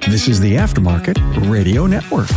This is the Aftermarket Radio Network.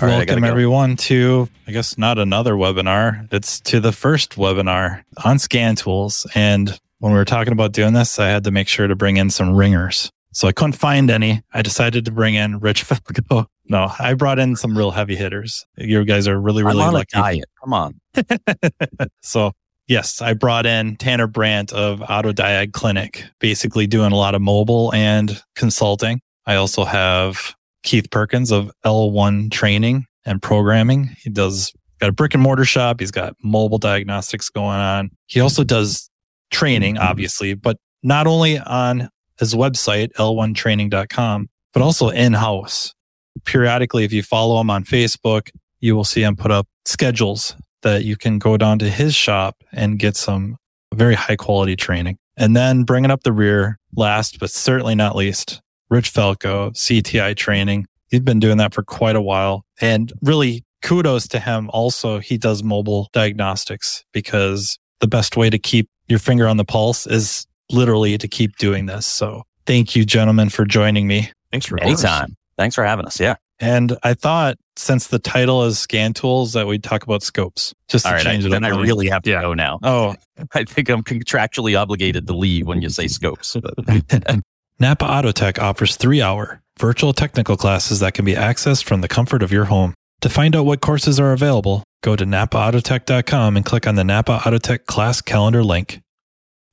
All right, Welcome, go. everyone, to, I guess, not another webinar. It's to the first webinar on scan tools. And when we were talking about doing this, I had to make sure to bring in some ringers. So I couldn't find any. I decided to bring in Rich Falco. No, I brought in some real heavy hitters. You guys are really, really I'm on lucky. A diet. Come on. so yes, I brought in Tanner Brandt of Autodiag Clinic, basically doing a lot of mobile and consulting. I also have Keith Perkins of L1 Training and Programming. He does got a brick and mortar shop. He's got mobile diagnostics going on. He also does training, mm-hmm. obviously, but not only on his website, l1training.com, but also in house. Periodically, if you follow him on Facebook, you will see him put up schedules that you can go down to his shop and get some very high quality training. And then bringing up the rear, last but certainly not least, Rich Falco, CTI training. He's been doing that for quite a while. And really kudos to him. Also, he does mobile diagnostics because the best way to keep your finger on the pulse is literally to keep doing this. So thank you, gentlemen, for joining me. Thanks for anytime. Thanks for having us. Yeah. And I thought since the title is scan tools that we'd talk about scopes just to All right, change I, it then up. I really have to Yeah. go now. Oh, I think I'm contractually obligated to leave when you say scopes. Napa Autotech offers three hour virtual technical classes that can be accessed from the comfort of your home. To find out what courses are available, go to napaautotech.com and click on the Napa Autotech class calendar link.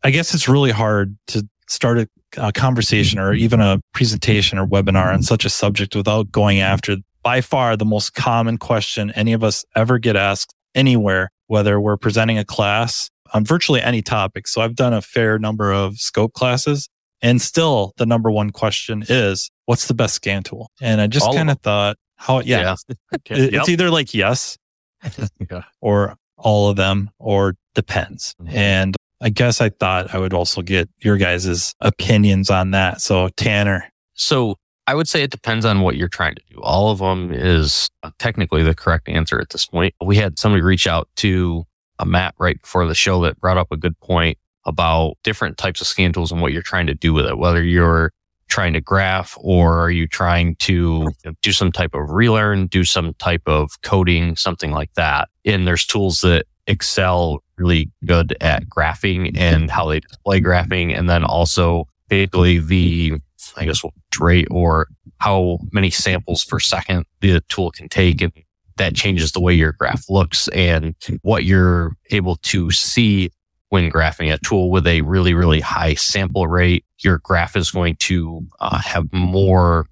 I guess it's really hard to start a, a conversation or even a presentation or webinar on such a subject without going after by far the most common question any of us ever get asked anywhere, whether we're presenting a class on virtually any topic. So I've done a fair number of scope classes and still the number one question is what's the best scan tool? And I just kind of thought how, yeah, it- it's either like yes Yeah. or all of them or depends. Mhm. And I guess I thought I would also get your guys' opinions on that. So Tanner, So I would say it depends on what you're trying to do. All of them is uh, technically the correct answer at this point. We had somebody reach out to a Matt right before the show that brought up a good point about different types of scan tools and what you're trying to do with it, whether you're trying to graph or are you trying to do some type of relearn, do some type of coding, something like that. And there's tools that excel really good at graphing and how they display graphing. And then also basically the, I guess, rate or how many samples per second the tool can take. And that changes the way your graph looks and what you're able to see when graphing a tool with a really, really high sample rate. Your graph is going to uh, have more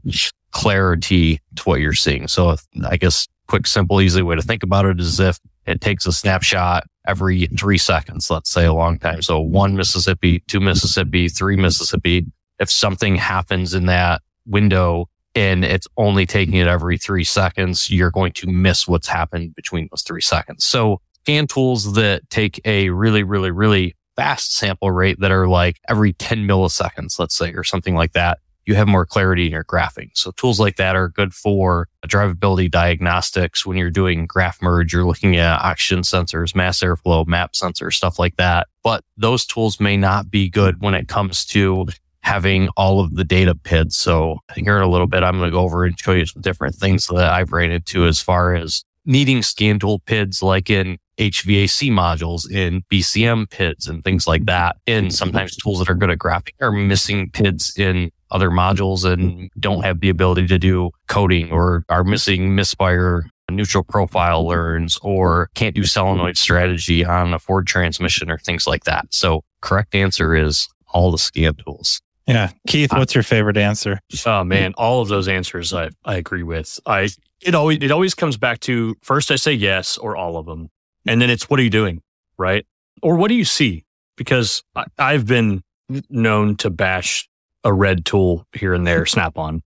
clarity to what you're seeing. So I guess quick, simple, easy way to think about it is if it takes a snapshot every three seconds, let's say a long time. So one Mississippi, two Mississippi, three Mississippi. If something happens in that window and it's only taking it every three seconds, you're going to miss what's happened between those three seconds. So scan tools that take a really, really, really fast sample rate that are like every 10 milliseconds, let's say, or something like that, you have more clarity in your graphing. So tools like that are good for drivability diagnostics. When you're doing graph merge, you're looking at oxygen sensors, mass airflow, map sensors, stuff like that. But those tools may not be good when it comes to having all of the data PIDs. So here in a little bit, I'm going to go over and show you some different things that I've ran into as far as needing scan tool PIDs like in HVAC modules, in BCM PIDs and things like that. And sometimes tools that are good at graphing are missing PIDs in other modules and don't have the ability to do coding or are missing misfire neutral profile learns or can't do solenoid strategy on a Ford transmission or things like that. So correct answer is all the scan tools. yeah, Keith, uh, what's your favorite answer? Oh man, all of those answers I, I agree with. I it always it always comes back to first I say yes or all of them, and then it's what are you doing, right? Or what do you see? Because I, I've been known to bash a red tool here and there, mm-hmm. snap on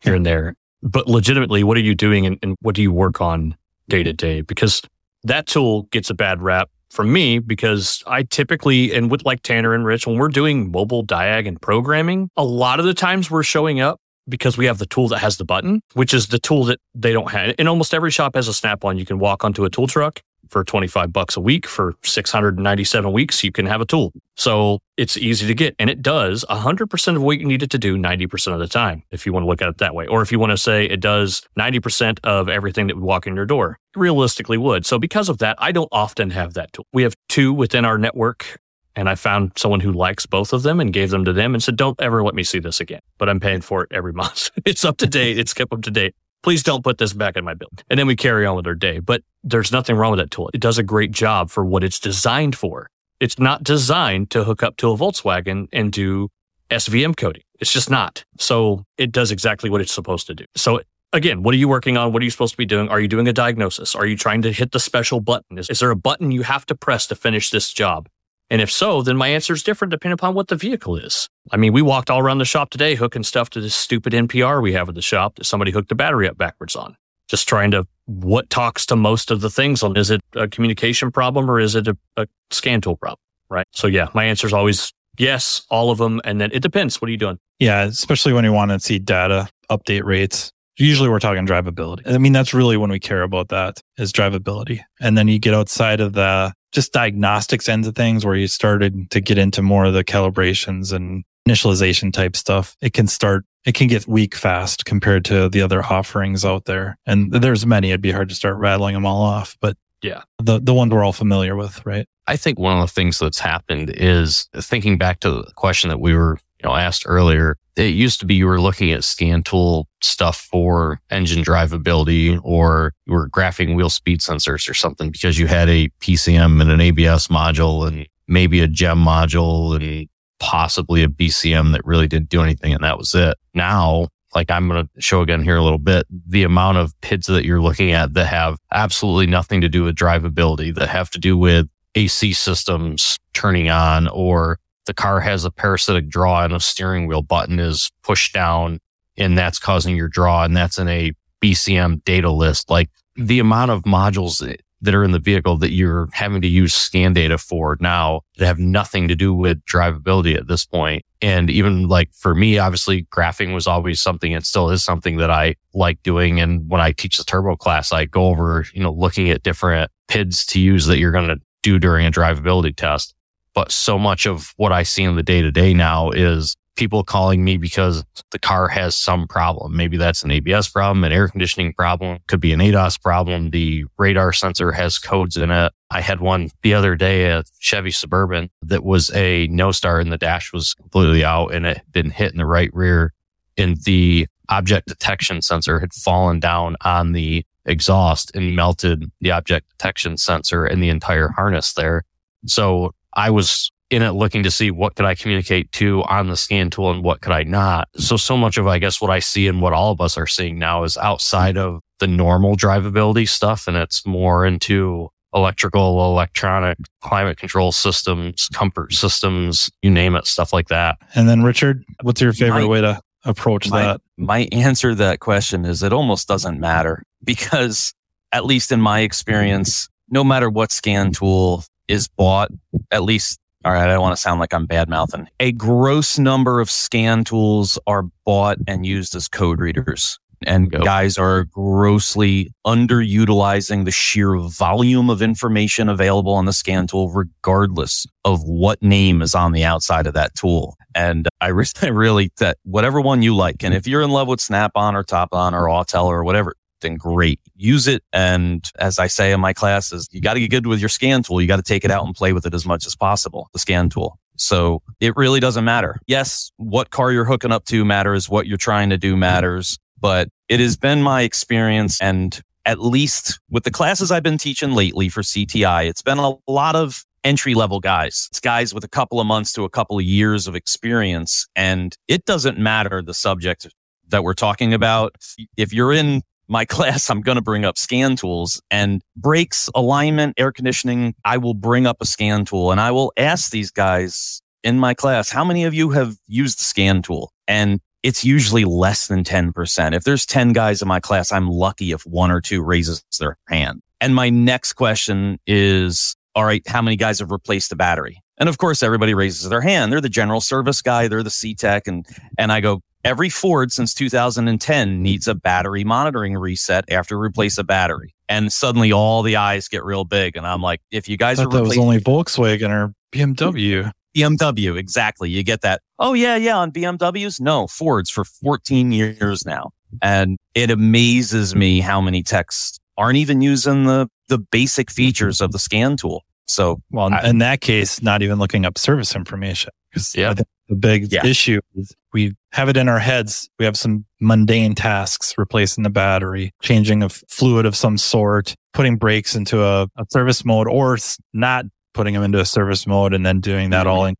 here and there, but legitimately, what are you doing and, and what do you work on day to day? Because that tool gets a bad rap from me because I typically, and with like Tanner and Rich, when we're doing mobile diag and programming, a lot of the times we're showing up because we have the tool that has the button, which is the tool that they don't have. And almost every shop has a snap on. You can walk onto a tool truck for 25 bucks a week for 697 weeks, you can have a tool. So it's easy to get and it does 100% of what you need it to do 90% of the time, if you want to look at it that way. Or if you want to say it does 90% of everything that would walk in your door, realistically would. So because of that, I don't often have that tool. We have two within our network and I found someone who likes both of them and gave them to them and said, don't ever let me see this again. But I'm paying for it every month. it's up to date. It's kept up to date please don't put this back in my bill. And then we carry on with our day. But there's nothing wrong with that tool. It does a great job for what it's designed for. It's not designed to hook up to a Volkswagen and do SVM coding. It's just not. So it does exactly what it's supposed to do. So again, what are you working on? What are you supposed to be doing? Are you doing a diagnosis? Are you trying to hit the special button? Is, is there a button you have to press to finish this job? And if so, then my answer is different depending upon what the vehicle is. I mean, we walked all around the shop today hooking stuff to this stupid NPR we have at the shop that somebody hooked the battery up backwards on. Just trying to what talks to most of the things on is it a communication problem or is it a, a scan tool problem? Right. So yeah, my answer is always yes, all of them. And then it depends. What are you doing? Yeah, especially when you want to see data update rates. Usually we're talking drivability. I mean, that's really when we care about that is drivability. And then you get outside of the just diagnostics ends of things where you started to get into more of the calibrations and initialization type stuff. It can start, it can get weak fast compared to the other offerings out there. And there's many. It'd be hard to start rattling them all off, but yeah, the, the ones we're all familiar with, right? I think one of the things that's happened is thinking back to the question that we were you know, asked earlier, it used to be you were looking at scan tool stuff for engine drivability or you were graphing wheel speed sensors or something because you had a PCM and an ABS module and maybe a GEM module and possibly a BCM that really didn't do anything. And that was it. Now, like I'm going to show again here a little bit, the amount of PIDs that you're looking at that have absolutely nothing to do with drivability, that have to do with AC systems turning on or the car has a parasitic draw and a steering wheel button is pushed down and that's causing your draw and that's in a BCM data list. Like the amount of modules that are in the vehicle that you're having to use scan data for now that have nothing to do with drivability at this point. And even like for me, obviously graphing was always something. It still is something that I like doing. And when I teach the turbo class, I go over, you know, looking at different PIDs to use that you're going to do during a drivability test. But so much of what I see in the day to day now is people calling me because the car has some problem. Maybe that's an ABS problem, an air conditioning problem, could be an ADAS problem. The radar sensor has codes in it. I had one the other day a Chevy Suburban that was a no star and the dash was completely out and it had been hit in the right rear and the object detection sensor had fallen down on the exhaust and melted the object detection sensor and the entire harness there. So I was in it looking to see what could I communicate to on the scan tool and what could I not. So, so much of, I guess, what I see and what all of us are seeing now is outside of the normal drivability stuff. And it's more into electrical, electronic, climate control systems, comfort systems, you name it, stuff like that. And then Richard, what's your favorite my, way to approach my, that? My answer to that question is it almost doesn't matter because at least in my experience, no matter what scan tool is bought, at least, all right, I don't want to sound like I'm bad mouthing. A gross number of scan tools are bought and used as code readers. And yep. guys are grossly underutilizing the sheer volume of information available on the scan tool, regardless of what name is on the outside of that tool. And I, re- I really, that whatever one you like. And if you're in love with Snap on or Top on or Autel or whatever, then great. Use it. And as I say in my classes, you got to get good with your scan tool. You got to take it out and play with it as much as possible, the scan tool. So it really doesn't matter. Yes, what car you're hooking up to matters. What you're trying to do matters. But it has been my experience and at least with the classes I've been teaching lately for CTI, it's been a lot of entry level guys. It's guys with a couple of months to a couple of years of experience. And it doesn't matter the subject that we're talking about. If you're in my class, I'm going to bring up scan tools and brakes, alignment, air conditioning. I will bring up a scan tool and I will ask these guys in my class, how many of you have used the scan tool? And it's usually less than 10%. If there's 10 guys in my class, I'm lucky if one or two raises their hand. And my next question is, all right, how many guys have replaced the battery? And of course, everybody raises their hand. They're the general service guy. They're the C tech. And, and I go, every Ford since 2010 needs a battery monitoring reset after replace a battery. And suddenly all the eyes get real big. And I'm like, if you guys are that was only Volkswagen or BMW. BMW, exactly. You get that. Oh yeah, yeah. On BMWs, no Fords for 14 years now, and it amazes me how many techs aren't even using the the basic features of the scan tool. So Well, I- in that case, not even looking up service information. Because Yeah. The big Yeah. issue is we have it in our heads. We have some mundane tasks, replacing the battery, changing a fluid of some sort, putting brakes into a, a service mode, or not putting them into a service mode and then doing that mm-hmm. all incomplete.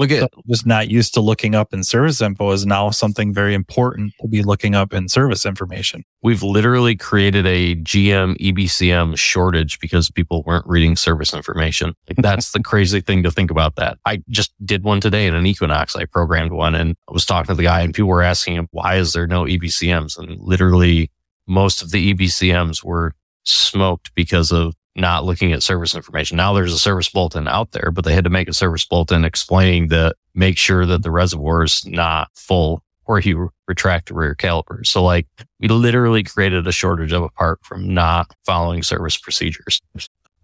Look at So just not used to looking up in service info is now something very important to be looking up in service information. we've literally created a GM EBCM shortage because people weren't reading service information. Like that's the crazy thing to think about that. I just did one today in an Equinox. I programmed one and I was talking to the guy and people were asking him, why is there no EBCMs? And literally most of the EBCMs were smoked because of not looking at service information. Now there's a service bulletin out there, but they had to make a service bulletin explaining that make sure that the reservoir is not full or you retract the rear caliper. So like we literally created a shortage of a part from not following service procedures.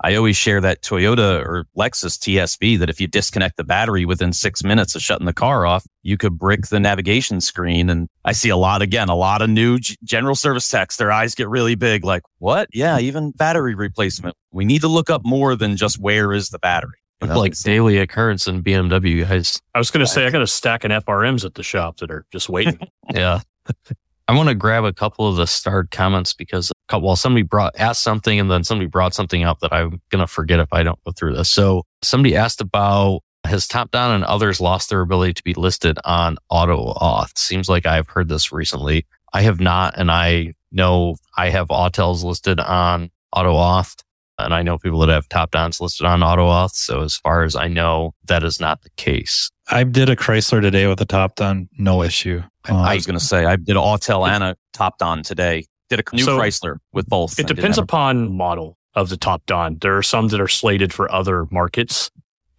I always share that Toyota or Lexus TSB that if you disconnect the battery within six minutes of shutting the car off, you could brick the navigation screen. And I see a lot again, a lot of new g- general service techs. Their eyes get really big. Like, what? Yeah, even battery replacement. We need to look up more than just where is the battery. You know, like daily occurrence in BMW guys. I was going to say, I got a stack of FRMs at the shop that are just waiting. Yeah. I want to grab a couple of the starred comments because well, somebody brought, asked something and then somebody brought something up that I'm going to forget if I don't go through this. So somebody asked about has Topdon and others lost their ability to be listed on AutoAuth? Seems like I've heard this recently. I have not. And I know I have Autels listed on AutoAuth and I know people that have Topdons listed on AutoAuth. So as far as I know, that is not the case. I did a Chrysler today with a Topdon, no issue. Um, I was going to say, I did an Autel and a Topdon today. Did a new So- Chrysler with both. It depends upon model of the Topdon. There are some that are slated for other markets,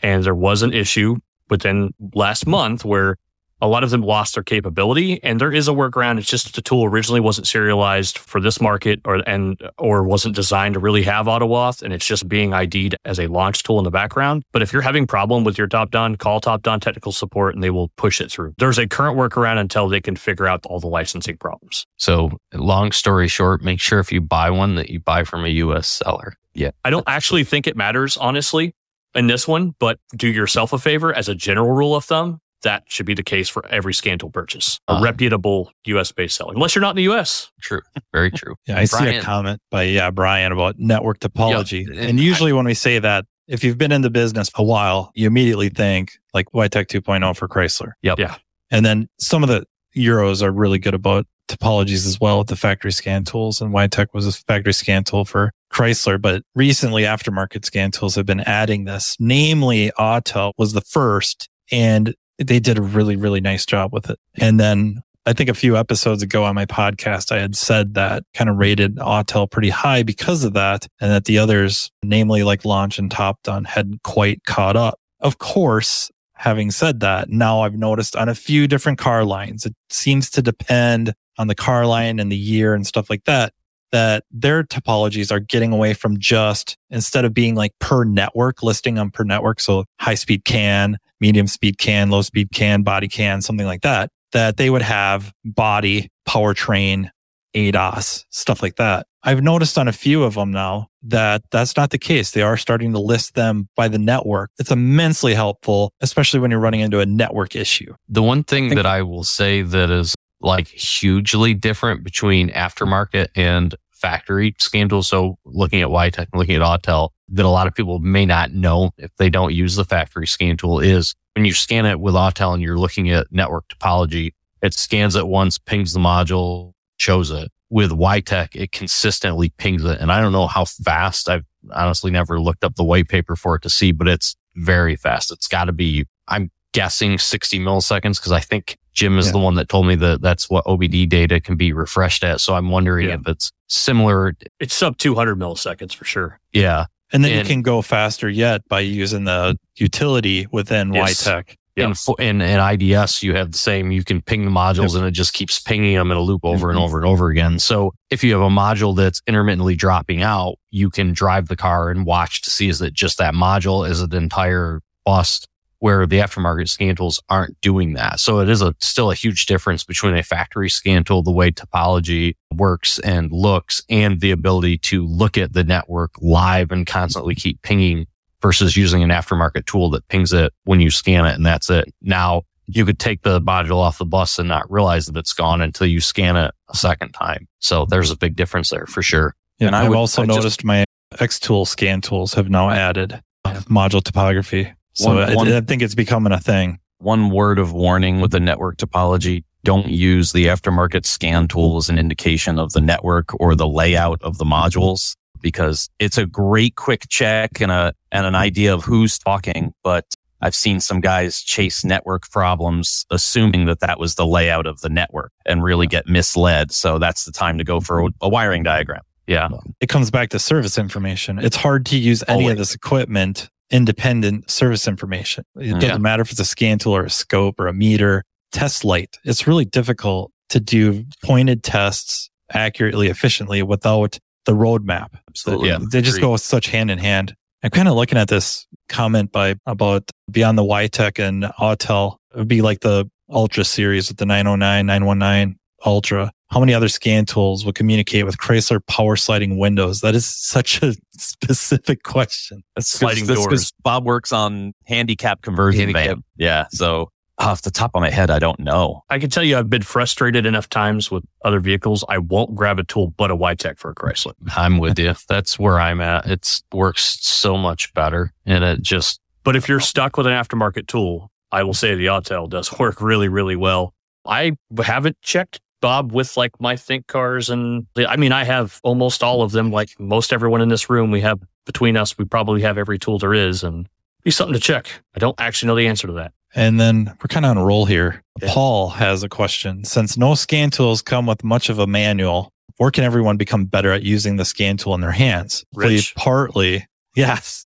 and there was an issue within last month where a lot of them lost their capability, and there is a workaround. It's just the tool originally wasn't serialized for this market, or and or wasn't designed to really have AutoAuth, and it's just being ID'd as a launch tool in the background. But if you're having problem with your Topdon, call Topdon technical support, and they will push it through. There's a current workaround until they can figure out all the licensing problems. So long story short, make sure if you buy one that you buy from a US seller. Yeah. I don't actually think it matters, honestly, in this one, but do yourself a favor as a general rule of thumb. That should be the case for every scan tool purchase. A Uh. reputable US based seller, unless you're not in the US. True. Very true. Yeah, I see a comment by yeah Brian about network topology, Yeah, and and usually when we say that, if you've been in the business a while, you immediately think like wiTECH 2.0 for Chrysler. Yep. Yeah. And then some of the Euros are really good about topologies as well with the factory scan tools, and wiTECH was a factory scan tool for Chrysler. But recently, aftermarket scan tools have been adding this. Namely, Autel was the first, and they did a really, really nice job with it. And then I think a few episodes ago on my podcast, I had said that kind of rated Autel pretty high because of that, and that the others, namely like Launch and Topdon, hadn't quite caught up. Of course, having said that, now I've noticed on a few different car lines, it seems to depend on the car line and the year and stuff like that, that their topologies are getting away from just instead of being like per network, listing them per network. So high speed can, medium speed can, low speed can, body can, something like that, that they would have body, powertrain, ADAS, stuff like that. I've noticed on a few of them now that that's not the case. They are starting to list them by the network. It's immensely helpful, especially when you're running into a network issue. The one thing think- that I will say that is like hugely different between aftermarket and factory scan tools. So looking at wiTECH looking at Autel that a lot of people may not know if they don't use the factory scan tool is when you scan it with Autel and you're looking at network topology, it scans it once, pings the module, shows it. With wiTECH, it consistently pings it. And I don't know how fast. I've honestly never looked up the white paper for it to see, but it's very fast. It's got to be, I'm guessing 60 milliseconds because I think Jim is Yeah. the one that told me that that's what OBD data can be refreshed at. So I'm wondering Yeah. if it's similar. It's sub 200 milliseconds for sure. Yeah. And then And- you can go faster yet by using the utility within Yes. wiTECH. Yeah. In, in, in IDS, you have the same, you can ping the modules and it just keeps pinging them in a loop over and Mhm. over and over again. So if you have a module that's intermittently dropping out, you can drive the car and watch to see is it just that module? Is it the entire bus? Where the aftermarket scan tools aren't doing that. So it is a still a huge difference between a factory scan tool, the way topology works and looks and the ability to look at the network live and constantly keep pinging versus using an aftermarket tool that pings it when you scan it and that's it. Now you could take the module off the bus and not realize that it's gone until you scan it a second time. So there's a big difference there for sure. Yeah, And I I've would- also I just- noticed my Xtool scan tools have now added uh, module topography. So One- I, one- I think it's becoming a thing. One word of warning with the network topology. Don't use the aftermarket scan tool as an indication of the network or the layout of the modules because it's a great quick check and a, and an idea of who's talking. But I've seen some guys chase network problems, assuming that that was the layout of the network and really get misled. So that's the time to go for a, a wiring diagram. Yeah. It comes back to service information. It's hard to use any Always. of this equipment independent service information. It Mm. doesn't Yeah. matter if it's a scan tool or a scope or a meter, test light. It's really difficult to do pointed tests accurately, efficiently without the roadmap. Absolutely. Yeah. They just Agreed. go such hand in hand. I'm kind of looking at this comment by about Beyond the wiTECH and Autel. It would be like the Ultra series with the 909, 919 Ultra. How many other scan tools would communicate with Chrysler power sliding windows? That is such a specific question. That's Sliding that's 'cause doors. Bob works on handicap conversion Handicap. van. Yeah. So off the top of my head, I don't know. I can tell you I've been frustrated enough times with other vehicles. I won't grab a tool but a wiTECH for a Chrysler. I'm with you. That's where I'm at. It works so much better and it just, But if you're stuck with an aftermarket tool, I will say the Autel does work really, really well. I haven't checked Bob with like my Think cars and I mean, I have almost all of them. Like most everyone in this room, we have between us, we probably have every tool there is and be something to check. I don't actually know the answer to that. And then we're kind of on a roll here. Yeah. Paul has a question. Since no scan tools come with much of a manual, where can everyone become better at using the scan tool in their hands? Hopefully, Rich. partly. Yes.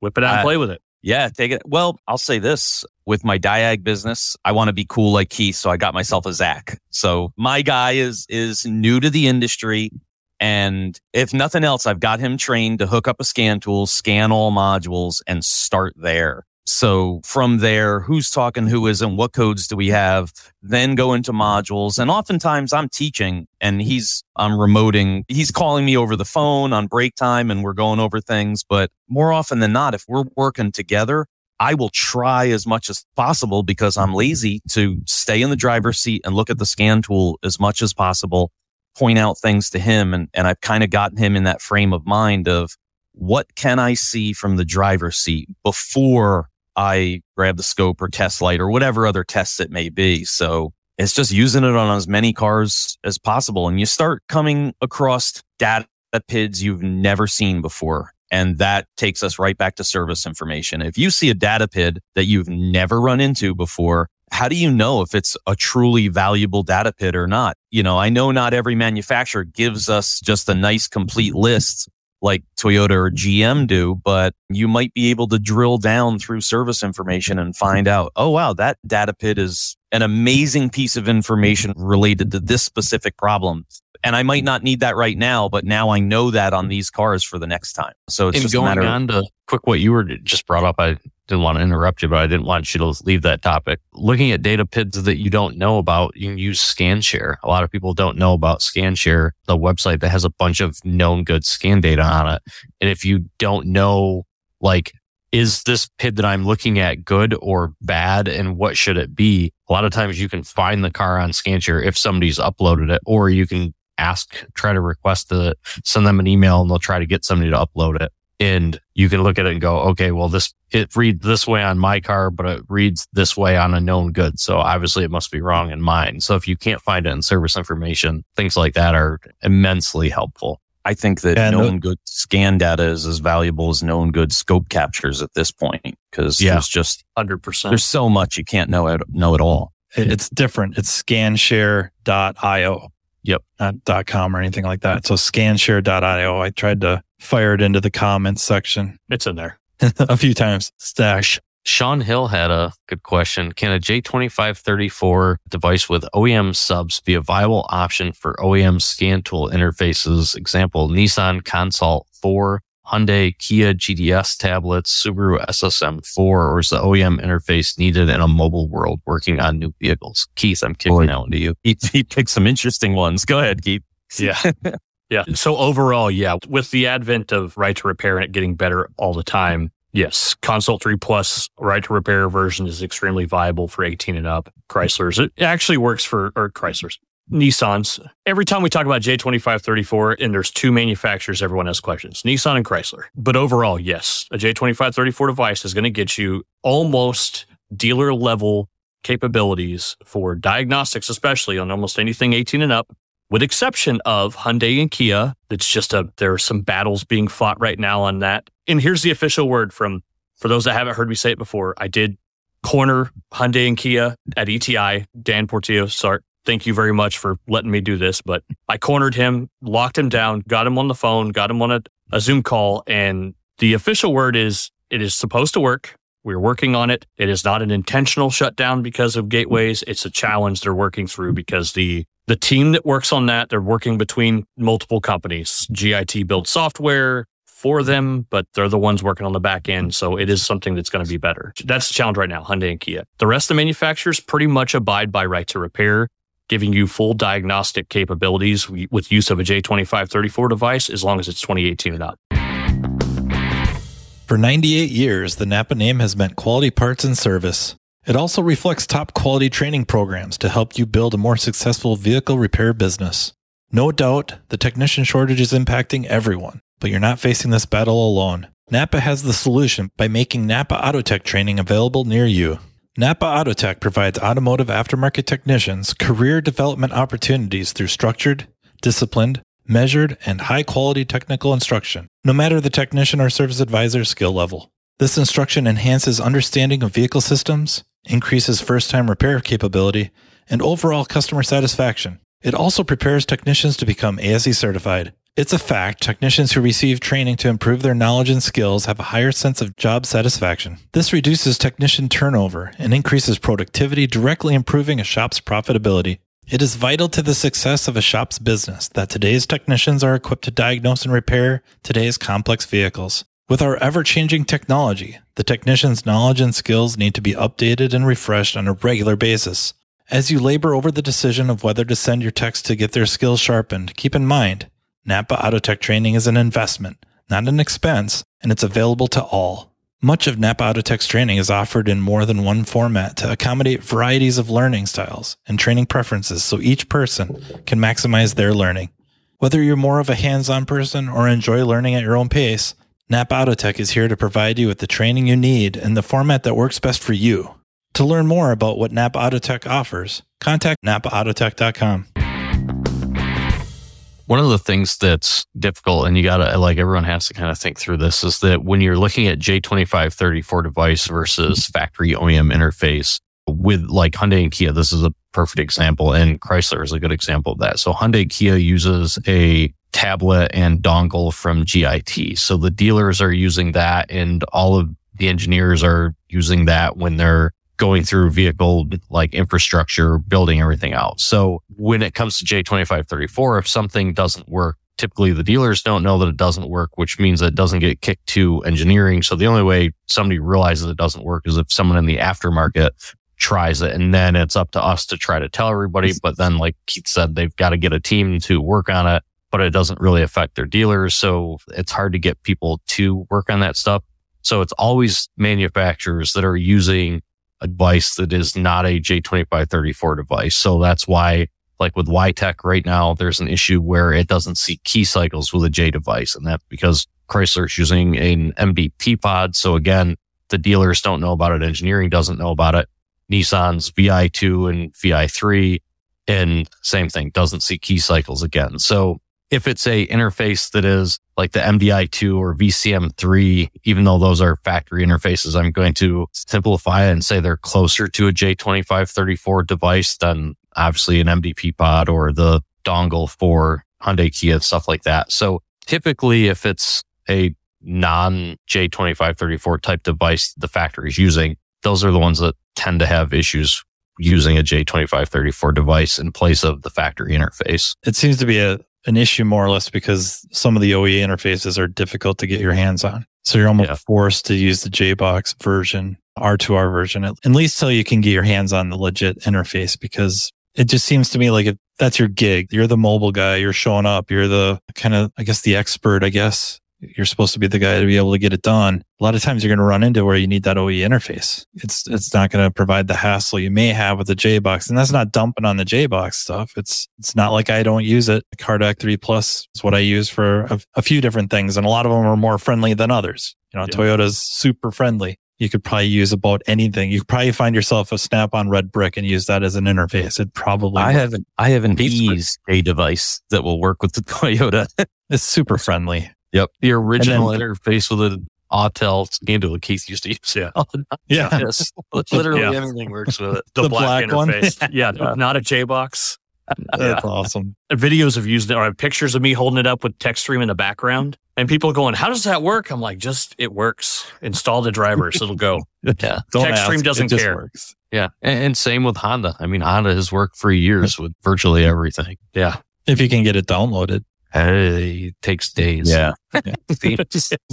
Whip it out and Uh, play with it. Yeah, take it. Well, I'll say this with my diag business, I want to be cool like Keith, so I got myself a Zach. So my guy is is new to the industry, and if nothing else, I've got him trained to hook up a scan tool, scan all modules, and start there. So from there, who's talking, who isn't, what codes do we have? Then go into modules. And oftentimes I'm teaching and he's, I'm remoting. He's calling me over the phone on break time and we're going over things. But more often than not, if we're working together, I will try as much as possible because I'm lazy to stay in the driver's seat and look at the scan tool as much as possible, point out things to him. And, and I've kind of gotten him in that frame of mind of what can I see from the driver's seat before I grab the scope or test light or whatever other tests it may be. So it's just using it on as many cars as possible. And you start coming across data PIDs you've never seen before. And that takes us right back to service information. If you see a data PID that you've never run into before, how do you know if it's a truly valuable data PID or not? You know, I know not every manufacturer gives us just a nice complete list like Toyota or GM do, but you might be able to drill down through service information and find out, oh, wow, that data PID is an amazing piece of information related to this specific problem. And I might not need that right now, but now I know that on these cars for the next time. So it's and just a going matter on to quick what you were just brought up, I didn't want to interrupt you, but I didn't want you to leave that topic. Looking at data PIDs that you don't know about, you can use ScanShare. A lot of people don't know about ScanShare, the website that has a bunch of known good scan data on it. And if you don't know, like, is this PID that I'm looking at good or bad and what should it be? A lot of times you can find the car on ScanShare if somebody's uploaded it, or you can ask, try to request to send them an email and they'll try to get somebody to upload it and you can look at it and go, okay, well, this, it reads this way on my car, but it reads this way on a known good. So obviously it must be wrong in mine. So if you can't find it in service information, things like that are immensely helpful. I think that Yeah, no- known good scan data is as valuable as known good scope captures at this point because Yeah. there's just 100%. there's so much you can't know it know it all. It's different. It's scanshare.io. Yep. Not .com or anything like that. So scanshare.io. I tried to fire it into the comments section it's in there. a few times. Stash. Sean Hill had a good question. Can a J2534 device with OEM subs be a viable option for OEM scan tool interfaces? Example, Nissan Consult 4, Hyundai, Kia GDS tablets, Subaru SSM4, or is the OEM interface needed in a mobile world working on new vehicles? Keith, I'm kicking Boy. that one to you. He, he picked some interesting ones. Go ahead, Keith. Yeah. yeah. So overall, yeah, with the advent of right to repair and it getting better all the time, yes, Consult 3 Plus right to repair version is extremely viable for 18 and up. Chryslers, it actually works for, or Chryslers, Nissans. Every time we talk about J2534 and there's two manufacturers, everyone has questions Nissan and Chrysler. But overall, yes, a J2534 device is going to get you almost dealer level capabilities for diagnostics, especially on almost anything 18 and up with exception of Hyundai and Kia. It's just a there are some battles being fought right now on that. And here's the official word from for those that haven't heard me say it before. I did corner Hyundai and Kia at ETI. Dan Portillo, sorry. Thank you very much for letting me do this, but I cornered him, locked him down, got him on the phone, got him on a, a Zoom call, and the official word is it is supposed to work. We're working on it. It is not an intentional shutdown because of gateways. It's a challenge they're working through because the the team that works on that, they're working between multiple companies. GIT builds software for them, but they're the ones working on the back end. So it is something that's going to be better. That's the challenge right now, Hyundai and Kia. The rest of the manufacturers pretty much abide by right to repair, giving you full diagnostic capabilities with use of a J2534 device as long as it's 2018 and up. For 98 years, the Napa name has meant quality parts and service. It also reflects top quality training programs to help you build a more successful vehicle repair business. No doubt, the technician shortage is impacting everyone, but you're not facing this battle alone. Napa has the solution by making Napa Autotech training available near you. Napa Autotech provides automotive aftermarket technicians career development opportunities through structured, disciplined, measured, and high quality technical instruction, no matter the technician or service advisor skill level. This instruction enhances understanding of vehicle systems, increases first time repair capability, and overall customer satisfaction. It also prepares technicians to become ASE certified. It's a fact technicians who receive training to improve their knowledge and skills have a higher sense of job satisfaction. This reduces technician turnover and increases productivity, directly improving a shop's profitability. It is vital to the success of a shop's business that today's technicians are equipped to diagnose and repair today's complex vehicles. With our ever changing technology, the technician's knowledge and skills need to be updated and refreshed on a regular basis. As you labor over the decision of whether to send your techs to get their skills sharpened, keep in mind Napa Autotech training is an investment, not an expense, and it's available to all. Much of Napa Autotech's training is offered in more than one format to accommodate varieties of learning styles and training preferences so each person can maximize their learning. Whether you're more of a hands on person or enjoy learning at your own pace, Napa Autotech is here to provide you with the training you need in the format that works best for you. To learn more about what Napa Autotech offers, contact napaautotech.com. One of the things that's difficult, and you gotta, like, everyone has to kind of think through this, is that when you're looking at J2534 device versus factory OEM interface with like Hyundai and Kia, this is a perfect example, and Chrysler is a good example of that. So Hyundai Kia uses a tablet and dongle from GIT. So the dealers are using that, and all of the engineers are using that when they're going through vehicle like infrastructure, building everything out. So when it comes to J2534, if something doesn't work, typically the dealers don't know that it doesn't work, which means that it doesn't get kicked to engineering. So the only way somebody realizes it doesn't work is if someone in the aftermarket tries it. And then it's up to us to try to tell everybody. But then, like Keith said, they've got to get a team to work on it, but it doesn't really affect their dealers. So it's hard to get people to work on that stuff. So it's always manufacturers that are using device that is not a J2534 device. So that's why, like with wiTECH right now, there's an issue where it doesn't see key cycles with a J device. And that's because Chrysler's using an MVP pod. So again, the dealers don't know about it. Engineering doesn't know about it. Nissan's VI2 and VI3 and same thing doesn't see key cycles again. So if it's a interface that is like the MDI2 or VCM3, even though those are factory interfaces, I'm going to simplify and say they're closer to a J2534 device than obviously an MDP pod or the dongle for Hyundai Kia, stuff like that. So typically if it's a non J2534 type device the factory is using, those are the ones that tend to have issues using a J2534 device in place of the factory interface. It seems to be a, an issue more or less because some of the OE interfaces are difficult to get your hands on. So you're almost Yeah. forced to use the JBox version, R2R version, at least till you can get your hands on the legit interface because it just seems to me like if that's your gig. You're the mobile guy. You're showing up. You're the kind of, I guess, the expert, I guess. You're supposed to be the guy to be able to get it done. A lot of times you're going to run into where you need that OE interface. It's, it's not going to provide the hassle you may have with the JBox. And that's not dumping on the JBox stuff. It's, it's not like I don't use it. CarDAQ 3 Plus is what I use for a, a few different things. And a lot of them are more friendly than others. You know, Yeah. Toyota's super friendly. You could probably use about anything. You could probably find yourself a snap on red brick and use that as an interface. It probably I have an I have an Pete's- ease a device that will work with the Toyota. It's super friendly. The original then- interface with an Autel scandal that Keith used to use. Yeah. Oh, yeah. yes. Literally Yeah. everything works with it. The, The black, black one? interface. yeah, not a J box. That's awesome. Videos have used it, or I have pictures of me holding it up with Techstream in the background, and people going, "How does that work?" I'm like, "Just it works. Install the drivers, it'll go." Yeah. Don't Techstream doesn't it just care. works. Yeah. And, and same with Honda. I mean, Honda has worked for years with virtually everything. Yeah, If you can get it downloaded. Hey, it takes days. Yeah.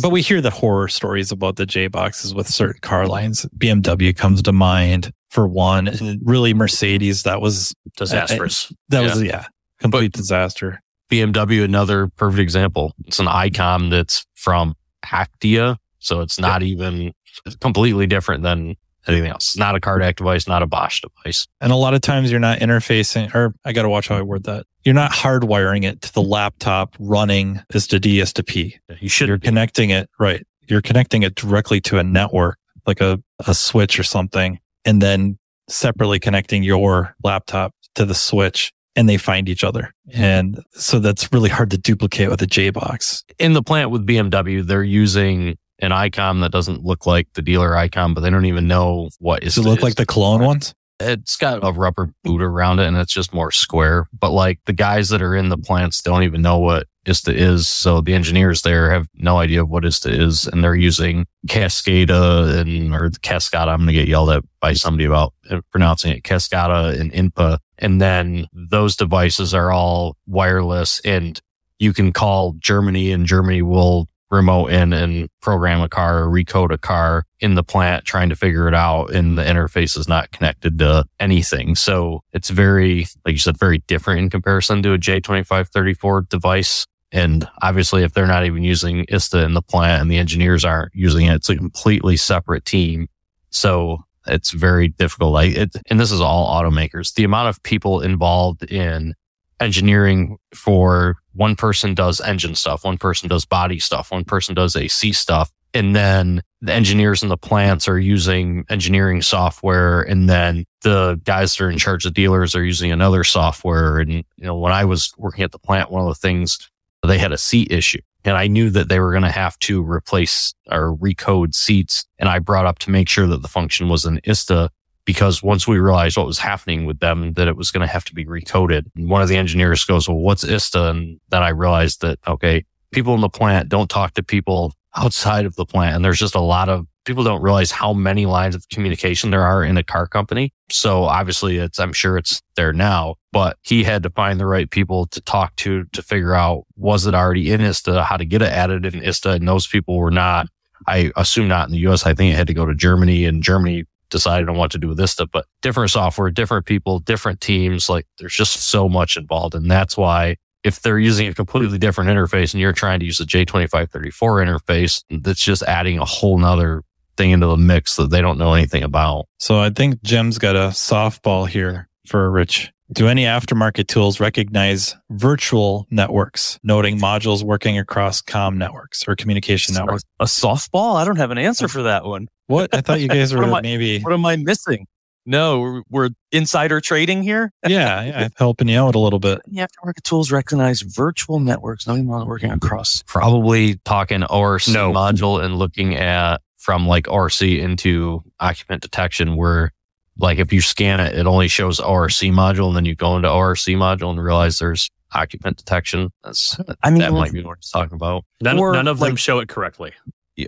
But we hear the horror stories about the J boxes with certain car lines. BMW comes to mind for one. And really Mercedes, that was uh, disastrous. that was yeah, complete disaster. BMW, another perfect example. It's an ICOM that's from Actia. So it's not even completely different than anything else. It's not a CarDAQ device, not a Bosch device. And a lot of times you're not interfacing, or I got to watch how I word that. You're not hardwiring it to the laptop running ISTA-D, is to P. you should. You're connecting it, right. You're connecting it directly to a network, like a, a switch or something, and then separately connecting your laptop to the switch and they find each other. And so that's really hard to duplicate with a J box. In the plant with BMW, they're using an ICOM that doesn't look like the dealer ICOM, but they don't even know what is Does it look like the clone ones? it's got a rubber boot around it and it's just more square. But like the guys that are in the plants don't even know what ISTA is. So the engineers there have no idea what ISTA is and they're using Cascada and, or Cascada. I'm going to get yelled at by somebody about uh, pronouncing it Cascada and INPA. And then those devices are all wireless and you can call Germany and Germany will remote in and program a car or recode a car in the plant trying to figure it out and the interface is not connected to anything. So it's very, like you said, very different in comparison to a J2534 device. And obviously, if they're not even using ISTA in the plant and the engineers aren't using it, it's a completely separate team. So it's very difficult. Like it, and this is all automakers. The amount of people involved in engineering for one person does engine stuff, one person does body stuff, one person does AC stuff. And then the engineers in the plants are using engineering software. And then the guys that are in charge of dealers are using another software. And, you know, when I was working at the plant, one of the things they had a seat issue and I knew that they were going to have to replace or recode seats. And I brought up to make sure that the function was an ISTA because once we realized what was happening with them, that it was going to have to be recoded. And one of the engineers goes, well, what's ISTA? And then I realized that, okay, people in the plant don't talk to people outside of the plant. And there's just a lot of people don't realize how many lines of communication there are in a car company. So obviously it's, I'm sure it's there now, but he had to find the right people to talk to, to figure out, was it already in ISTA, how to get it added in ISTA? And those people were not, I assume not in the US. I think it had to go to Germany and Germany decided on what to do with this stuff, but different software, different people, different teams. Like there's just so much involved. And that's why if they're using a completely different interface and you're trying to use the J2534 interface, that's just adding a whole nother thing into the mix that they don't know anything about. So I think Jim's got a softball here for Rich. Do any aftermarket tools recognize virtual networks, noting modules working across com networks or communication networks? A softball? I don't have an answer for that one. What? I thought you guys were am I- maybe, What am I missing? No, we're, we're insider trading here. yeah, yeah, helping you out a little bit. The aftermarket tools recognize virtual networks, not even working across. Probably talking ORC No. module and looking at from like RC into occupant detection where like if you scan it, it only shows ORC module and then you go into ORC module and realize there's occupant detection. That's I mean, that might be what he's talking about. None, none of them show it correctly.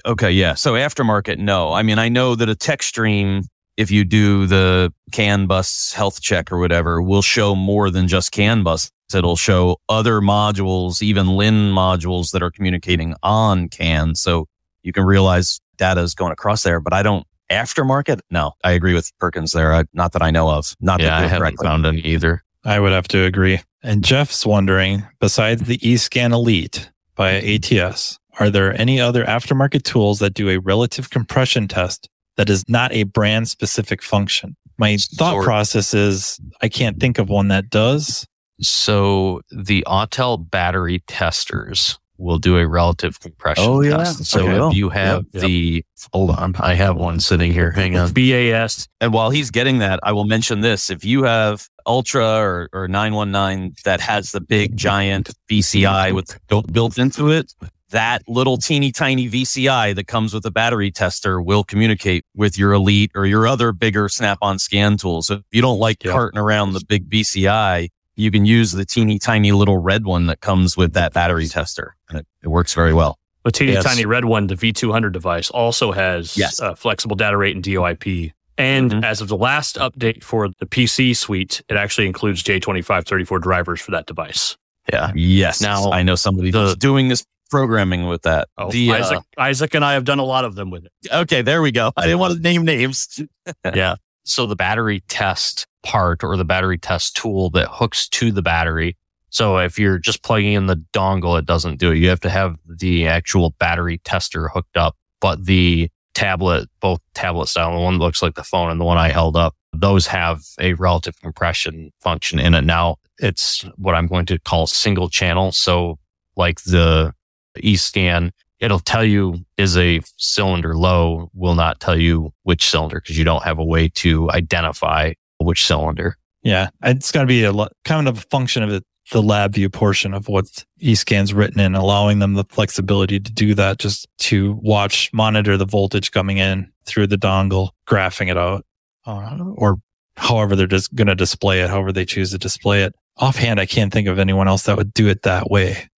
Okay, yeah. So aftermarket, no. I mean, I know that a tech stream, if you do the CAN bus health check or whatever, will show more than just CAN bus. It'll show other modules, even LIN modules that are communicating on CAN. So you can realize data is going across there, but I don't aftermarket. No, I agree with Perkins there. I, not that I know of. Not Yeah, that I haven't correctly. found any either. I would have to agree. And Jeff's wondering, besides the eScan Elite by ATS, are there any other aftermarket tools that do a relative compression test that is not a brand specific function? My thought Sort- process is I can't think of one that does. So the Autel battery testers will do a relative compression Oh, yeah. test. So Okay. if you have Yep. the, hold on, I have one sitting here. Hang on. BAS. And while he's getting that, I will mention this. If you have Ultra or, or 919 that has the big giant VCI with built, built into it, that little teeny tiny VCI that comes with a battery tester will communicate with your Elite or your other bigger snap on scan tools. So if you don't like Yeah. carting around the big VCI, you can use the teeny tiny little red one that comes with that battery tester. And it, it works very well. The teeny Yes. tiny red one, the V200 device, also has Yes. uh, flexible data rate and DOIP. And Mhm. as of the last update for the PC suite, it actually includes J2534 drivers for that device. Yeah. Yes. Now, I know somebody the- who's doing this programming with that. Oh, The, uh, Isaac, Isaac and I have done a lot of them with it. Okay, there we go. I didn't want to name names. yeah. So the battery test part or the battery test tool that hooks to the battery. So if you're just plugging in the dongle, it doesn't do it. You have to have the actual battery tester hooked up. But the tablet, both tablet style, the one that looks like the phone and the one I held up, those have a relative compression function in it. Now it's what I'm going to call single channel. So like the eScan, it'll tell you is a cylinder low, will not tell you which cylinder because you don't have a way to identify which cylinder. Yeah, it's got to be a kind of a function of it, the lab view portion of what eScan's written in, allowing them the flexibility to do that, just to watch, monitor the voltage coming in through the dongle, graphing it out, uh, or however they're just going to display it, however they choose to display it. Offhand, I can't think of anyone else that would do it that way,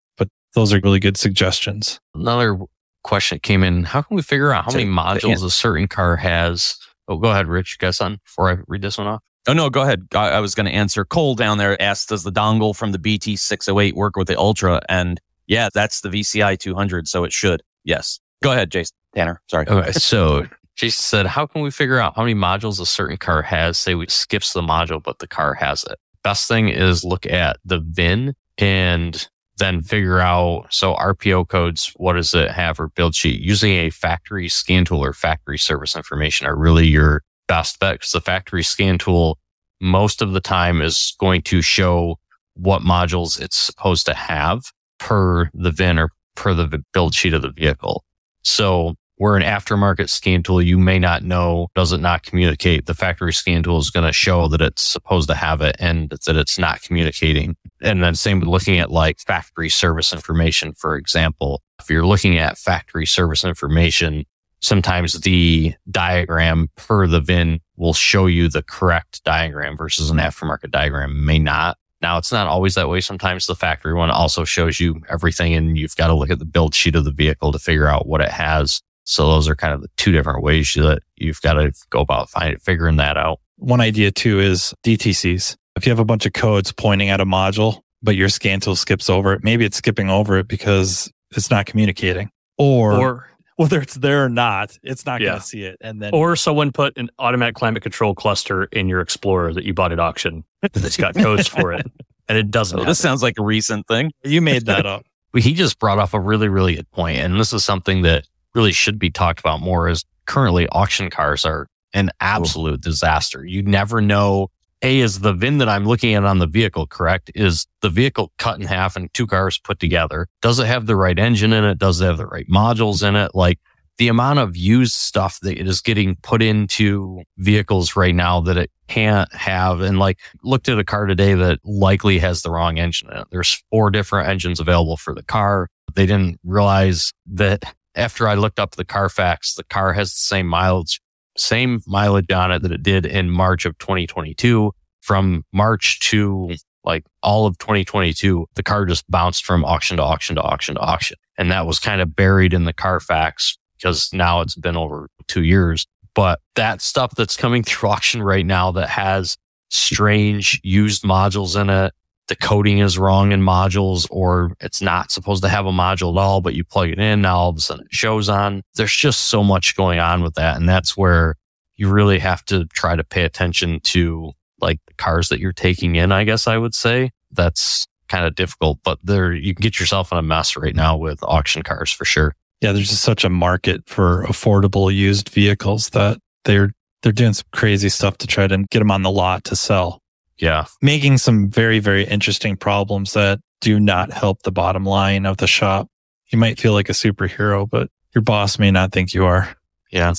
those are really good suggestions. Another question that came in. How can we figure out how So, many modules a certain car has? Oh, go ahead, Rich. You got something before I read this one off? Oh no, go ahead. I, I was going to answer. Cole down there asked, "Does the dongle from the BT six hundred eight work with the Ultra?" And yeah, that's the VCI two hundred, so it should. Yes. Go ahead, Jason Tanner. Sorry. Okay, so Jason said, how can we figure out how many modules a certain car has? Say we skips the module, but the car has it. Best thing is look at the VIN and then figure out. So RPO codes, what does it have or build sheet? Using a factory scan tool or factory service information are really your best bet because the factory scan tool most of the time is going to show what modules it's supposed to have per the VIN or per the build sheet of the vehicle. So where an aftermarket scan tool, you may not know, does it not communicate? The factory scan tool is going to show that it's supposed to have it and that it's not communicating. And then same with looking at like factory service information, for example. If you're looking at factory service information, sometimes the diagram per the VIN will show you the correct diagram versus an aftermarket diagram may not. Now it's not always that way. Sometimes the factory one also shows you everything and you've got to look at the build sheet of the vehicle to figure out what it has. So those are kind of the two different ways that you've got to go about finding, figuring that out. One idea too is DTCs. If you have a bunch of codes pointing at a module, but your scan tool skips over it, maybe it's skipping over it because it's not communicating. Or, Or whether it's there or not, it's not Yeah. going to see it. And then or someone put an automatic climate control cluster in your Explorer that you bought at auction that's got codes for it, and it doesn't. Oh, have this sounds like a recent thing. you made that up. He just brought up a really, really good point, And this is something that really should be talked about more is currently auction cars are an absolute disaster. You never know. A is the VIN that I'm looking at on the vehicle correct? Is the vehicle cut in half and two cars put together? Does it have the right engine in it? Does it have the right modules in it? Like the amount of used stuff that is getting put into vehicles right now that it can't have. And like looked at a car today that likely has the wrong engine in it. There's four different engines available for the car. They didn't realize that after I looked up the Carfax, the car has the same mileage, same mileage on it that it did in March of 2022 from March to Like all of 2022, the car just bounced from auction to auction to auction to auction. And that was kind of buried in the Carfax because now it's been over two years. But that stuff that's coming through auction right now that has strange used modules in it, the coding is wrong in modules or it's not supposed to have a module at all, but you plug it in. Now all of a sudden it shows on. There's just so much going on with that. And that's where you really have to try to pay attention to like the cars that you're taking in, I guess I would say. That's kind of difficult, but there you can get yourself in a mess right now with auction cars for sure. Yeah, there's just such a market for affordable used vehicles that they're they're doing some crazy stuff to try to get them on the lot to sell. Yeah. Making some very very interesting problems that do not help the bottom line of the shop. You might feel like a superhero, but your boss may not think you are. Yeah. Un-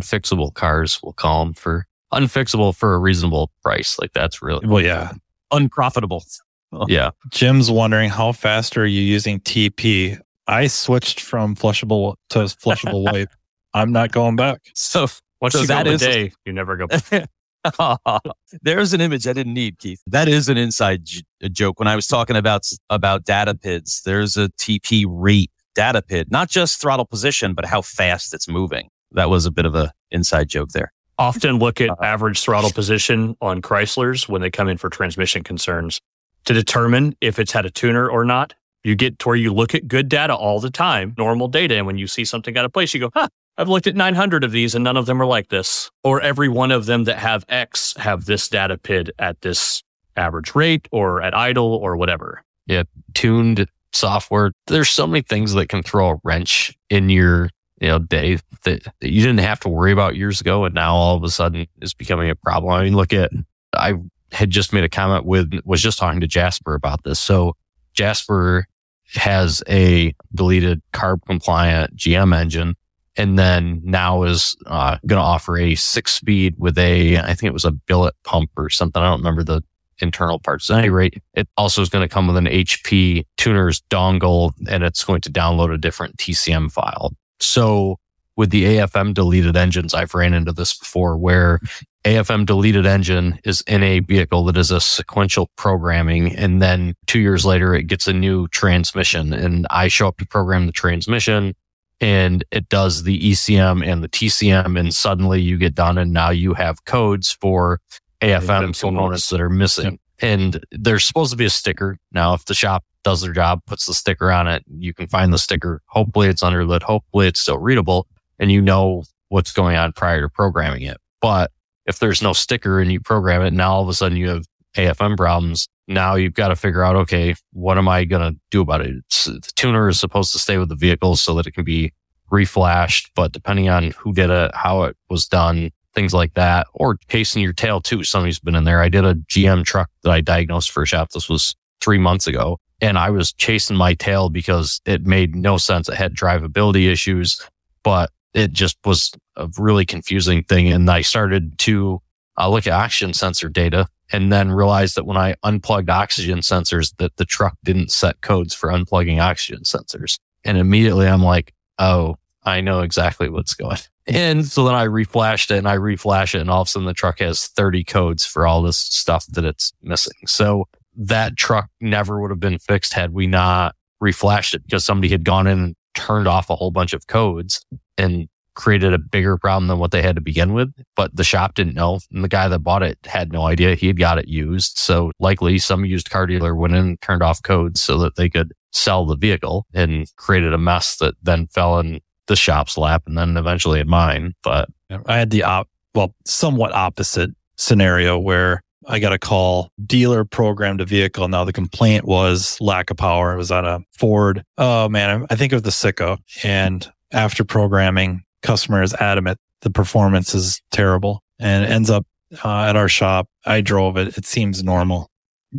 unfixable cars, we'll call them for unfixable for a reasonable price. Like that's really, Well, yeah. Unprofitable. yeah. Jim's wondering how fast are you using TP? I switched from flushable to flushable wipe. I'm not going back. So Once So you go a day, you never go. there's an image I didn't need, Keith. That is an inside j- joke. When I was talking about about data PIDs, there's a TP rate data PID, not just throttle position, but how fast it's moving. That was a bit of a inside joke there. Often look Uh-huh. at average throttle position on Chryslers when they come in for transmission concerns to determine if it's had a tuner or not. You get to where you look at good data all the time, normal data. And when you see something out of place, you go, huh, I've looked at 900 of these and none of them are like this. Or every one of them that have X have this data PID at this average rate or at idle or whatever. Yeah. Tuned software. There's so many things that can throw a wrench in your you know day that, that you didn't have to worry about years ago, and now all of a sudden is becoming a problem. I mean, look at I had just made a comment with was just talking to Jasper about this. So Jasper has a deleted carb compliant GM engine. And then now is uh, going to offer a six speed with a, I think it was a billet pump or something. I don't remember the internal parts. At any rate, it also is going to come with an HP Tuners dongle and it's going to download a different TCM file. So with the AFM deleted engines, I've ran into this before where AFM deleted engine is in a vehicle that is a sequential programming. And then two years later, it gets a new transmission and I show up to program the transmission and it does the ECM and the TCM. And suddenly you get done and now you have codes for AFM components that are missing. And there's supposed to be a sticker. Now, if the shop does their job, puts the sticker on it, you can find the sticker. Hopefully it's underlit. Hopefully it's still readable and you know what's going on prior to programming it. But if there's no sticker and you program it, now all of a sudden you have AFM problems. Now you've got to figure out, okay, what am I going to do about it? It's, the tuner is supposed to stay with the vehicle so that it can be reflashed, but depending on who did it, how it was done, things like that, or chasing your tail too. Somebody's been in there. I did a GM truck that I diagnosed for a shop. This was three months ago. And I was chasing my tail because it made no sense. It had drivability issues, but it just was a really confusing thing. And I started to uh, look at oxygen sensor data and then realized that when I unplugged oxygen sensors, that the truck didn't set codes for unplugging oxygen sensors. And immediately I'm like, oh, I know exactly what's going. And so then I reflashed it and I reflash it and all of a sudden the truck has 30 codes for all this stuff that it's missing. So that truck never would have been fixed had we not reflashed it because somebody had gone in and turned off a whole bunch of codes and created a bigger problem than what they had to begin with. But the shop didn't know. And the guy that bought it had no idea he had got it used. So likely some used car dealer went in and turned off codes so that they could sell the vehicle and created a mess that then fell in the shop's lap and then eventually in mine. But I had the op, well, somewhat opposite scenario where I got a call, dealer programmed a vehicle. Now the complaint was lack of power. It was on a Ford. Oh man, I think it was the Sicko. And after programming, customer is adamant the performance is terrible and it ends up uh, at our shop. I drove it. It seems normal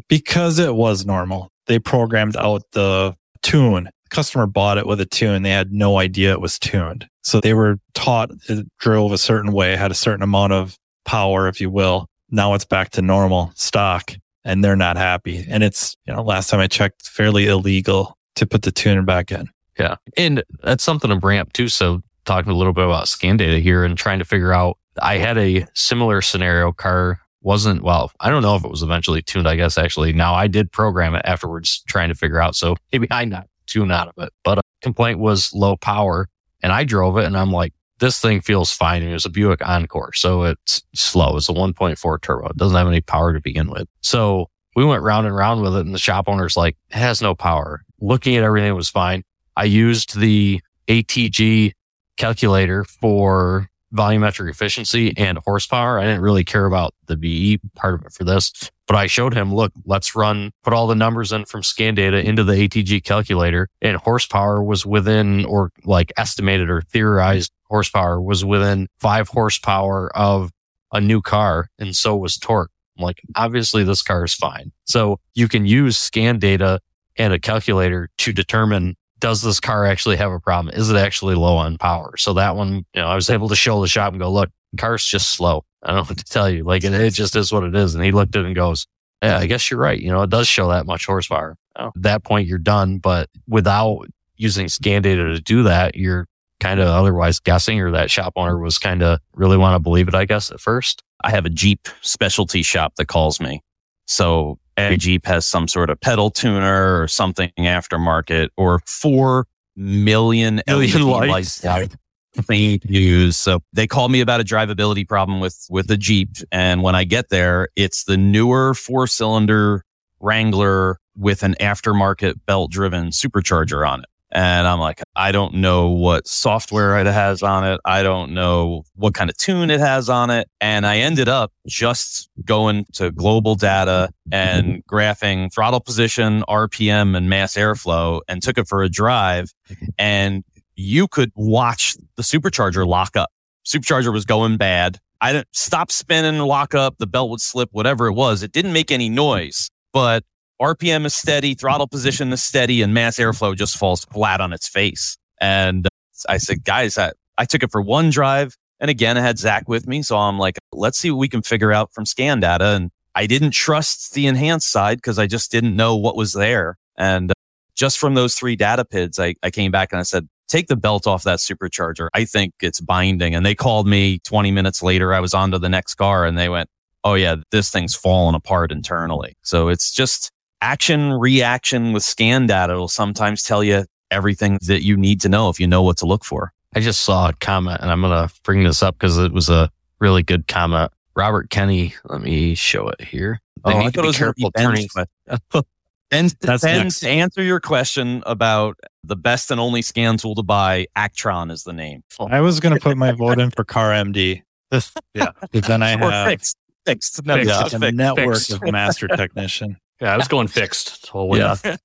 because it was normal. They programmed out the tune. Customer bought it with a tune. They had no idea it was tuned. So they were taught it drove a certain way, had a certain amount of power, if you will. Now it's back to normal stock and they're not happy. And it's, you know, last time I checked, fairly illegal to put the tuner back in. Yeah. And that's something to bring up too. So talking a little bit about scan data here and trying to figure out, I had a similar scenario car wasn't, well, I don't know if it was eventually tuned, I guess actually. Now I did program it afterwards trying to figure out. So maybe I not tune out of it, but a complaint was low power and I drove it and I'm like, this thing feels fine. And It was a Buick Encore. So it's slow. It's a 1.4 turbo. It doesn't have any power to begin with. So we went round and round with it and the shop owner's like, it has no power. Looking at everything was fine. I used the ATG calculator for volumetric efficiency and horsepower. I didn't really care about the VE part of it for this, but I showed him, look, let's run, put all the numbers in from scan data into the ATG calculator and horsepower was within or like estimated or theorized horsepower was within five horsepower of a new car. And so was torque. I'm like, obviously this car is fine. So you can use scan data and a calculator to determine does this car actually have a problem? Is it actually low on power? So that one, you know, I was able to show the shop and go, look, car's just slow. I don't know what to tell you. Like it, it just is what it is. And he looked at it and goes, yeah, I guess you're right. You know, it does show that much horsepower. Oh. At that point, you're done. But without using scan data to do that, you're kind of otherwise guessing or that shop owner was kind of really want to believe it, I guess, at first. I have a Jeep specialty shop that calls me. So every Jeep has some sort of pedal tuner or something aftermarket or four million, Million LED lights. lights thing to use. So they called me about a drivability problem with, with the Jeep. And when I get there, it's the newer four cylinder Wrangler with an aftermarket belt driven supercharger on it. And I'm like, I don't know what software it has on it. I don't know what kind of tune it has on it. And I ended up just going to global data and graphing throttle position, RPM and mass airflow and took it for a drive. And you could watch the supercharger lock up. Supercharger was going bad. I didn't stop spinning, lock up. The belt would slip, whatever it was. It didn't make any noise, but RPM is steady, throttle position is steady, and mass airflow just falls flat on its face. And I said, guys, I, I took it for one drive. And again, I had Zach with me. So I'm like, let's see what we can figure out from scan data. And I didn't trust the enhanced side because I just didn't know what was there. And just from those three data PIDs, I, I came back and I said, take the belt off that supercharger. I think it's binding. And they called me 20 minutes later. I was on to the next car and they went, Oh yeah, this thing's falling apart internally. So it's just action reaction with scan data will sometimes tell you everything that you need to know if you know what to look for. I just saw a comment and I'm going to bring this up because it was a really good comment. Robert Kenny, let me show it here. They Oh, I to thought it be was gonna careful turning. Ben's And, That's and to answer your question about the best and only scan tool to buy, Actron is the name. I was going to put my vote in for Car MD. Yeah. But then I Or have fixed. Fixed. No, Fixed. yeah, a fixed. network fixed. of master technician. Yeah, I was going fixed. the whole way Yeah.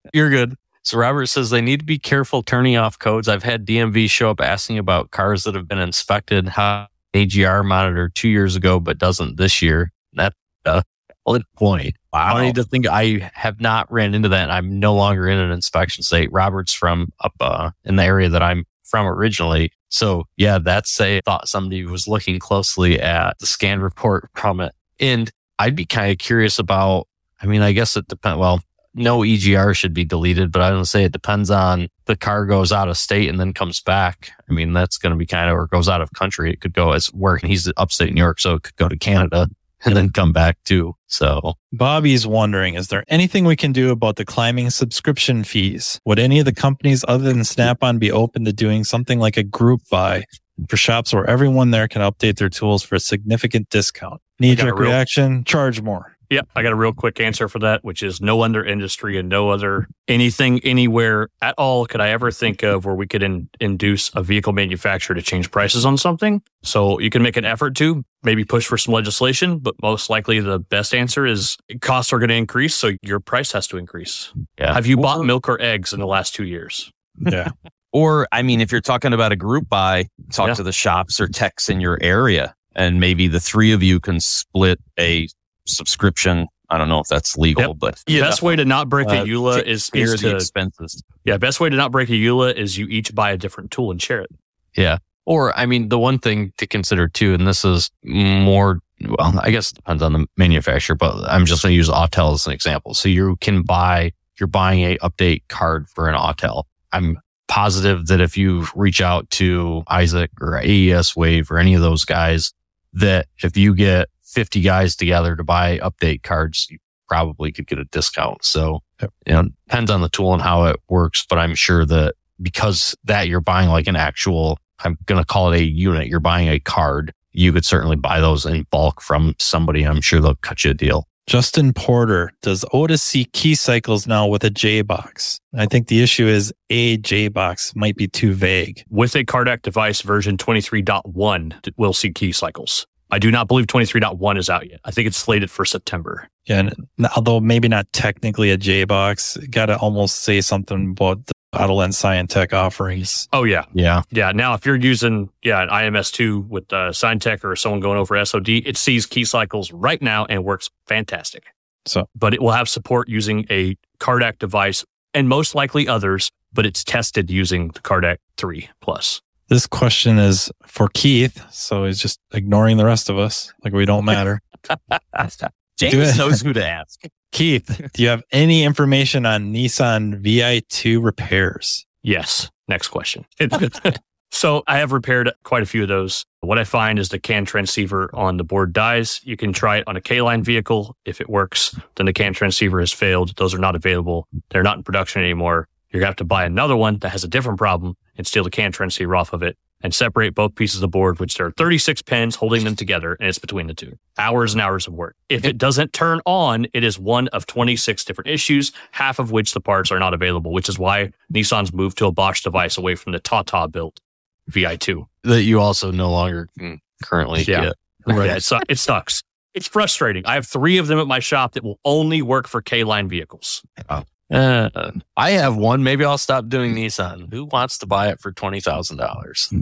You're good. So Robert says they need to be careful turning off codes. I've had DMV show up asking about cars that have been inspected, how EGR monitor two years ago, but doesn't this year. That's a valid point. Wow. I need to think I have not ran into that. And I'm no longer in an inspection state. Robert's from up uh, in the area that I'm from originally. So yeah, that's a thought somebody was looking closely at the scan report from it. And I'd be kind of curious about, I mean, I guess it depends. Well, no EGR should be deleted, but I don't say it depends on the car goes out of state and then comes back. I mean, that's going to be kind of, or goes out of country. It could go as where he's upstate New York. So it could go to Canada and then come back too. So Bobby's wondering, is there anything we can do about the climbing subscription fees? Would any of the companies other than Snap-on be open to doing something like a group buy for shops where everyone there can update their tools for a significant discount? Knee got jerk real- reaction, charge more. Yeah, I got a real quick answer for that, which is no other industry and no other anything anywhere at all could I ever think of where we could in, induce a vehicle manufacturer to change prices on something. So you can make an effort to maybe push for some legislation, but most likely the best answer is costs are going to increase, so your price has to increase. yeah. Have you bought milk or eggs in the last two years? Yeah. Or, I mean, if you're talking about a group buy, talk Yeah. to the shops or techs in your area, and maybe the three of you can split a subscription. I don't know if that's legal, Yep. but The best way to not break Uh, a EULA is, is the to expenses. yeah. Best way to not break a EULA is you each buy a different tool and share it. Yeah, or, I mean, the one thing to consider too, and this is more, well, I guess it depends on the manufacturer, but I'm just going to use Autel as an example. So you can buy, you're buying a update card for an Autel. I'm positive that if you reach out to Isaac or AES Wave or any of those guys, that if you get 50 guys together to buy update cards, you probably could get a discount. So, Yep. you know, depends on the tool and how it works. But I'm sure that because that you're buying like an actual, I'm going to call it a unit, you're buying a card, you could certainly buy those in bulk from somebody. I'm sure they'll cut you a deal. Justin Porter, does ODIS see key cycles now with a J box? I think the issue is a J box might be too vague. With a CarDAQ device version 23.1, we'll see key cycles. I do not believe 23.1 is out yet. I think it's slated for September. Yeah, and although maybe not technically a J box, got to almost say something about the Autoland Scientech offerings. Oh, yeah. Yeah. Yeah. Now, if you're using, yeah, an IMS2 with uh, Scientech or someone going over SOD, it sees key cycles right now and works fantastic. So But it will have support using a CarDAQ device and most likely others, but it's tested using the CarDAQ 3 Plus. This question is for Keith, so he's just ignoring the rest of us like we don't matter. James knows who to ask. Keith, do you have any information on Nissan VI2 repairs? Yes. Next question. so I have repaired quite a few of those. What I find is the CAN transceiver on the board dies. You can try it on a K-line vehicle. If it works, then the CAN transceiver has failed. Those are not available. They're not in production anymore. You're going to have to buy another one that has a different problem and steal the CAN transceiver off of it and separate both pieces of the board, which there are 36 pins holding them together and it's between the two. Hours and hours of work. If it doesn't turn on, it is one of 26 different issues, half of which the parts are not available, which is why Nissan's moved to a Bosch device away from the Tata built VI2. That you also no longer hmm. currently Yeah. get. Yeah, it, su- it sucks. It's frustrating. I have three of them at my shop that will only work for K line vehicles. Oh. Uh, I have one. Maybe I'll stop doing Nissan. Who wants to buy it for twenty thousand dollars?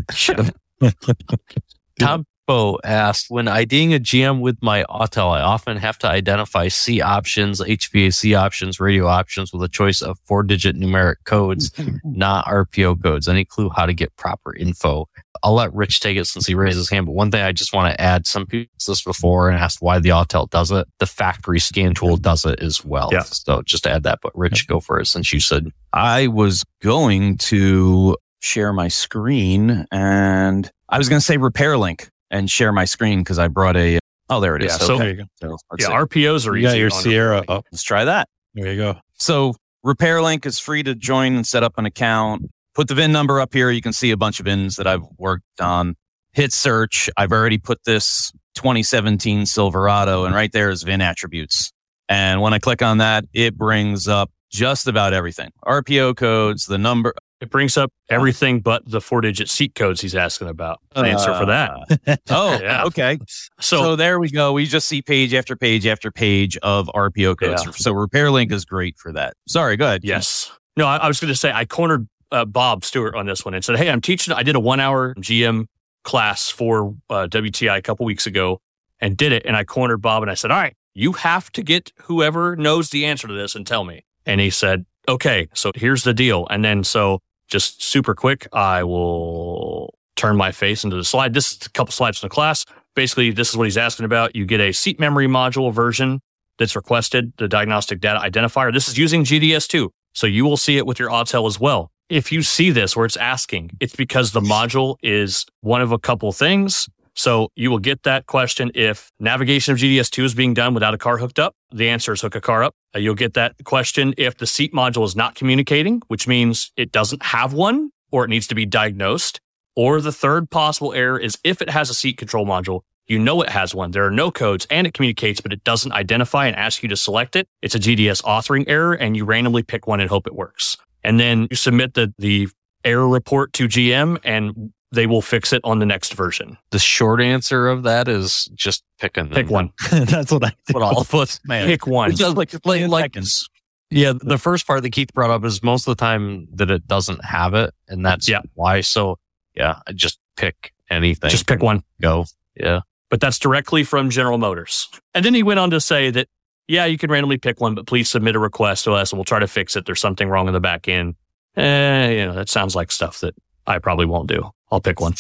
Asked, when IDing a GM with my Autel, I often have to identify C options, HVAC options, radio options with a choice of four digit numeric codes, not RPO codes. Any clue how to get proper info? I'll let Rich take it since he raised his hand. But one thing I just want to add, some people this before and asked why the Autel does it. The factory scan tool does it as well. Yeah. So just to add that, but Rich, go for it since you said I was going to share my screen and I was going to say repair link and share my screen because I brought a. Oh, there it is. Yeah, so- okay. So let's, Yeah, see. RPOs are You got easy your on Sierra everything. up. let's try that. There you go. So repair link is free to join and set up an account. Put the VIN number up here. You can see a bunch of VINs that I've worked on. Hit search. I've already put this 2017 Silverado and right there is VIN attributes. And when I click on that, it brings up just about everything. RPO codes, the number. It brings up everything but the four digit seat codes he's asking about. An answer for that. Uh, oh, Yeah. okay. So, So, there we go. We just see page after page after page of RPO codes. Yeah. So repair link is great for that. Sorry, go ahead. yes. No, I, I was going to say I cornered uh, Bob Stewart on this one and said, Hey, I'm teaching. I did a one hour GM class for uh, WTI a couple weeks ago and did it. And I cornered Bob and I said, All right, you have to get whoever knows the answer to this and tell me. And he said, Okay, so here's the deal. And then, so just super quick, I will turn my face into the slide. This is a couple slides from the class. Basically, this is what he's asking about. You get a seat memory module version that's requested, the diagnostic data identifier. This is using GDS2. So you will see it with your Autel as well. If you see this where it's asking, it's because the module is one of a couple things. So you will get that question if navigation of GDS2 is being done without a car hooked up. The answer is hook a car up. Uh, You'll get that question if the seat module is not communicating, which means it doesn't have one or it needs to be diagnosed. Or the third possible error is if it has a seat control module, you know it has one. There are no codes and it communicates, but it doesn't identify and ask you to select it. It's a GDS authoring error and you randomly pick one and hope it works. And then you submit the, the error report to GM and they will fix it on the next version. the short answer of that is just pick a Pick one. That's what I did. What all of us, man. Pick one. Just like, like, like seconds. yeah, the first part that Keith brought up is most of the time that it doesn't have it, and that's Yeah. why. So yeah, just pick anything. Just pick one. Go. Yeah. But that's directly from General Motors. And then he went on to say that, yeah, you can randomly pick one, but please submit a request to us and we'll try to fix it. There's something wrong in the back end. Eh, you know, that sounds like stuff that I probably won't do. I'll pick one.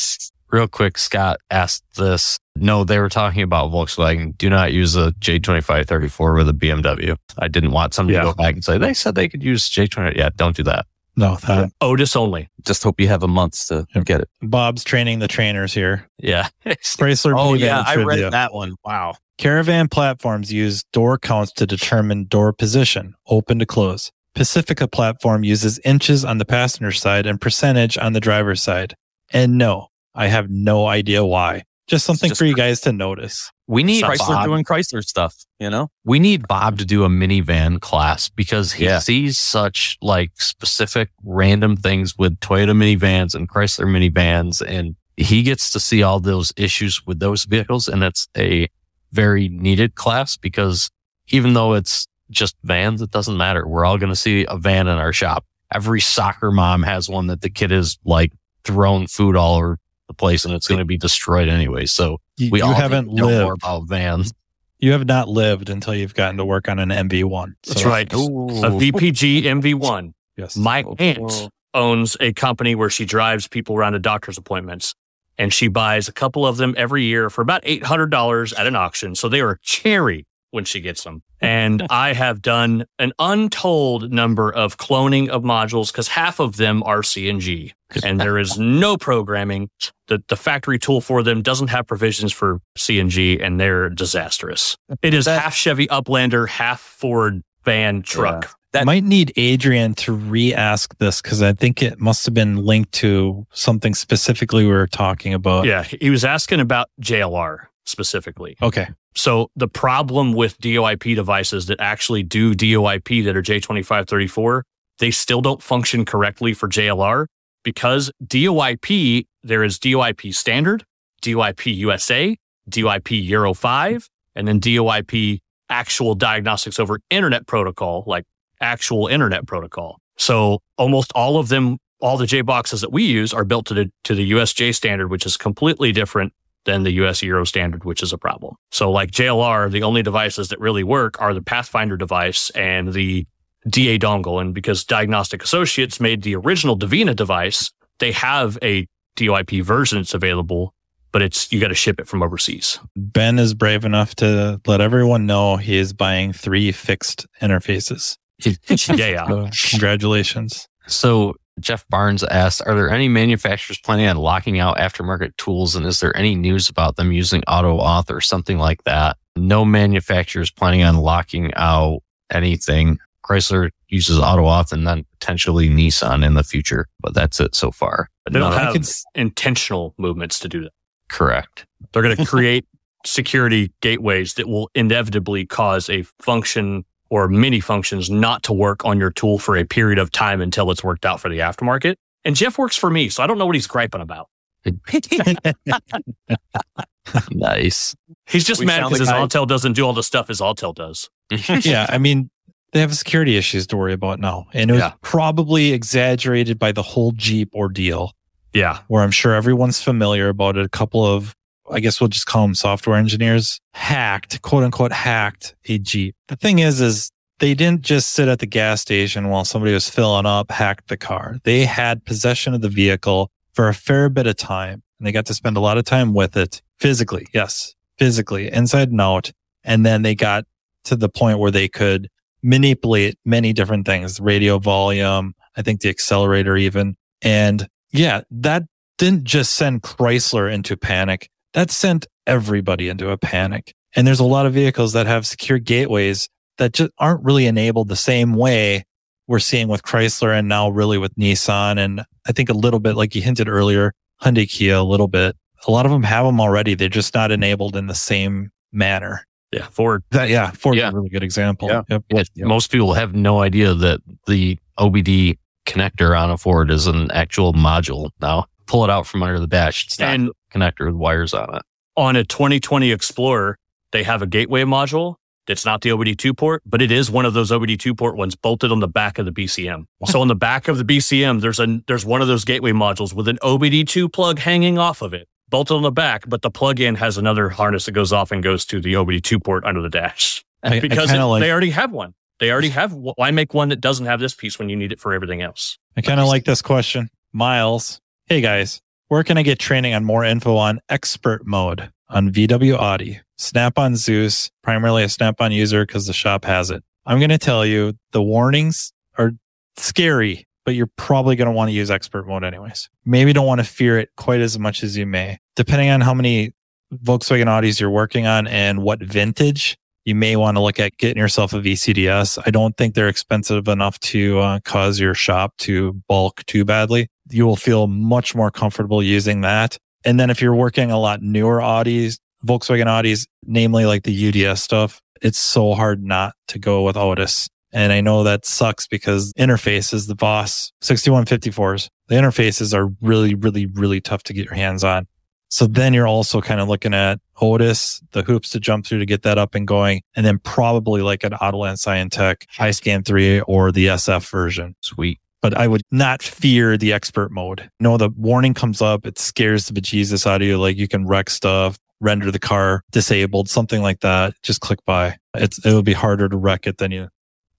Real quick, Scott asked this. No, they were talking about Volkswagen. Do not use a J2534 with a BMW. I didn't want somebody Yeah. to go back and say, they said they could use J20. Yeah, don't do that. No, that ODIS only. Just hope you have a month to Yep. get it. Bob's training the trainers here. Yeah. Chrysler Oh minivan yeah, I trivia. read that one. Wow. Caravan platforms use door counts to determine door position, open to close. Pacifica platform uses inches on the passenger side and percentage on the driver's side. And no, I have no idea why. Just something just for you guys to notice. We need Chrysler Bob, doing Chrysler stuff, you know? we need Bob to do a minivan class because he Yeah. sees such like specific random things with Toyota minivans and Chrysler minivans and he gets to see all those issues with those vehicles and it's a very needed class because even though it's just vans, it doesn't matter. We're all going to see a van in our shop. Every soccer mom has one that the kid is like throwing food all over the place and it's going to be destroyed anyway. So we you all haven't need to more lived. about vans. You have not lived until you've gotten to work on an MV1. That's So, right. A VPG MV1. Yes. My oh, aunt owns a company where she drives people around to doctor's appointments and she buys a couple of them every year for about $800 at an auction. So they are cherry when she gets them. And I have done an untold number of cloning of modules because half of them are CNG and there is no programming. The, the factory tool for them doesn't have provisions for CNG and they're disastrous. It is That- half Chevy Uplander, half Ford van truck. That- might need Adrian to re-ask this because I think it must have been linked to something specifically we were talking about. Yeah, he was asking about JLR specifically. Okay. So the problem with DOIP devices that actually do DOIP that are J2534, they still don't function correctly for JLR because DOIP, there is DOIP standard, DOIP USA, DOIP Euro 5, and then DOIP actual diagnostics over internet protocol, like actual internet protocol. So almost all of them, all the J boxes that we use are built to the to the USJ standard, which is completely different than the US Euro standard, which is a problem. So like JLR, the only devices that really work are the Pathfinder device and the DA dongle. And because Diagnostic Associates made the original Davina device, they have a DOIP version that's available, but it's you got to ship it from overseas. Ben is brave enough to let everyone know he is buying three fixed interfaces. yeah, yeah. So congratulations. So Jeff Barnes asked, are there any manufacturers planning on locking out aftermarket tools? And is there any news about them using AutoAuth or something like that? No manufacturers planning on locking out anything. Chrysler uses AutoAuth and then potentially Nissan in the future, but that's it so far. But they don't None of- I have intentional movements to do that. correct. They're going to create security gateways that will inevitably cause a function or many functions not to work on your tool for a period of time until it's worked out for the aftermarket. And Jeff works for me, so I don't know what he's griping about. nice. He's just We mad sound because his like I- Autel doesn't do all the stuff his Altel does. yeah, I mean, they have security issues to worry about now. And it was Yeah. probably exaggerated by the whole Jeep ordeal, Yeah. where I'm sure everyone's familiar about it. A couple of, I guess we'll just call them software engineers, hacked, quote unquote, hacked a Jeep. The thing is, is they didn't just sit at the gas station while somebody was filling up, hacked the car. They had possession of the vehicle for a fair bit of time and they got to spend a lot of time with it physically. Yes, physically, inside and out. And then they got to the point where they could manipulate many different things, radio volume, I think the accelerator even. And yeah, that didn't just send Chrysler into panic. That sent everybody into a panic. And there's a lot of vehicles that have secure gateways that just aren't really enabled the same way we're seeing with Chrysler and now really with Nissan. And I think a little bit, like you hinted earlier, Hyundai Kia a little bit. A lot of them have them already. They're just not enabled in the same manner. Yeah. Ford. That, yeah, Ford's Yeah. a really good example. Yeah. Yep. Yeah, Most people have no idea that the OBD connector on a Ford is an actual module. Now pull it out from under the dash. It's not And a connector with wires on it. on a 2020 Explorer, they have a gateway module that's not the OBD2 port, but it is one of those OBD2 port ones bolted on the back of the BCM. So on the back of the BCM, there's a there's one of those gateway modules with an OBD2 plug hanging off of it, bolted on the back, but the plug-in has another harness that goes off and goes to the OBD2 port under the dash I, I because kind it- like they already have one. They already have. Why make one that doesn't have this piece when you need it for everything else? I kind of like this question. Miles, hey guys, where can I get training on more info on expert mode on VW Audi? Snap on Zeus, primarily a Snap on user because the shop has it. I'm going to tell you the warnings are scary, but you're probably going to want to use expert mode anyways. Maybe don't want to fear it quite as much as you may. Depending on how many Volkswagen Audis you're working on and what vintage, you may want to look at getting yourself a VCDS. I don't think they're expensive enough to uh, cause your shop to bulk too badly. You will feel much more comfortable using that. And then if you're working a lot newer Audis, Volkswagen Audis, namely like the UDS stuff, it's so hard not to go with ODIS. And I know that sucks because interfaces, the Boss 6154s, the interfaces are really, really, really tough to get your hands on. So then you're also kind of looking at ODIS, the hoops to jump through to get that up and going, and then probably like an Autoland Scientech iScan 3 or the SF version. Sweet. But I would not fear the expert mode. No, the warning comes up. It scares the bejesus out of you. Like you can wreck stuff, render the car disabled, something like that. Just click by. It's, it would be harder to wreck it than you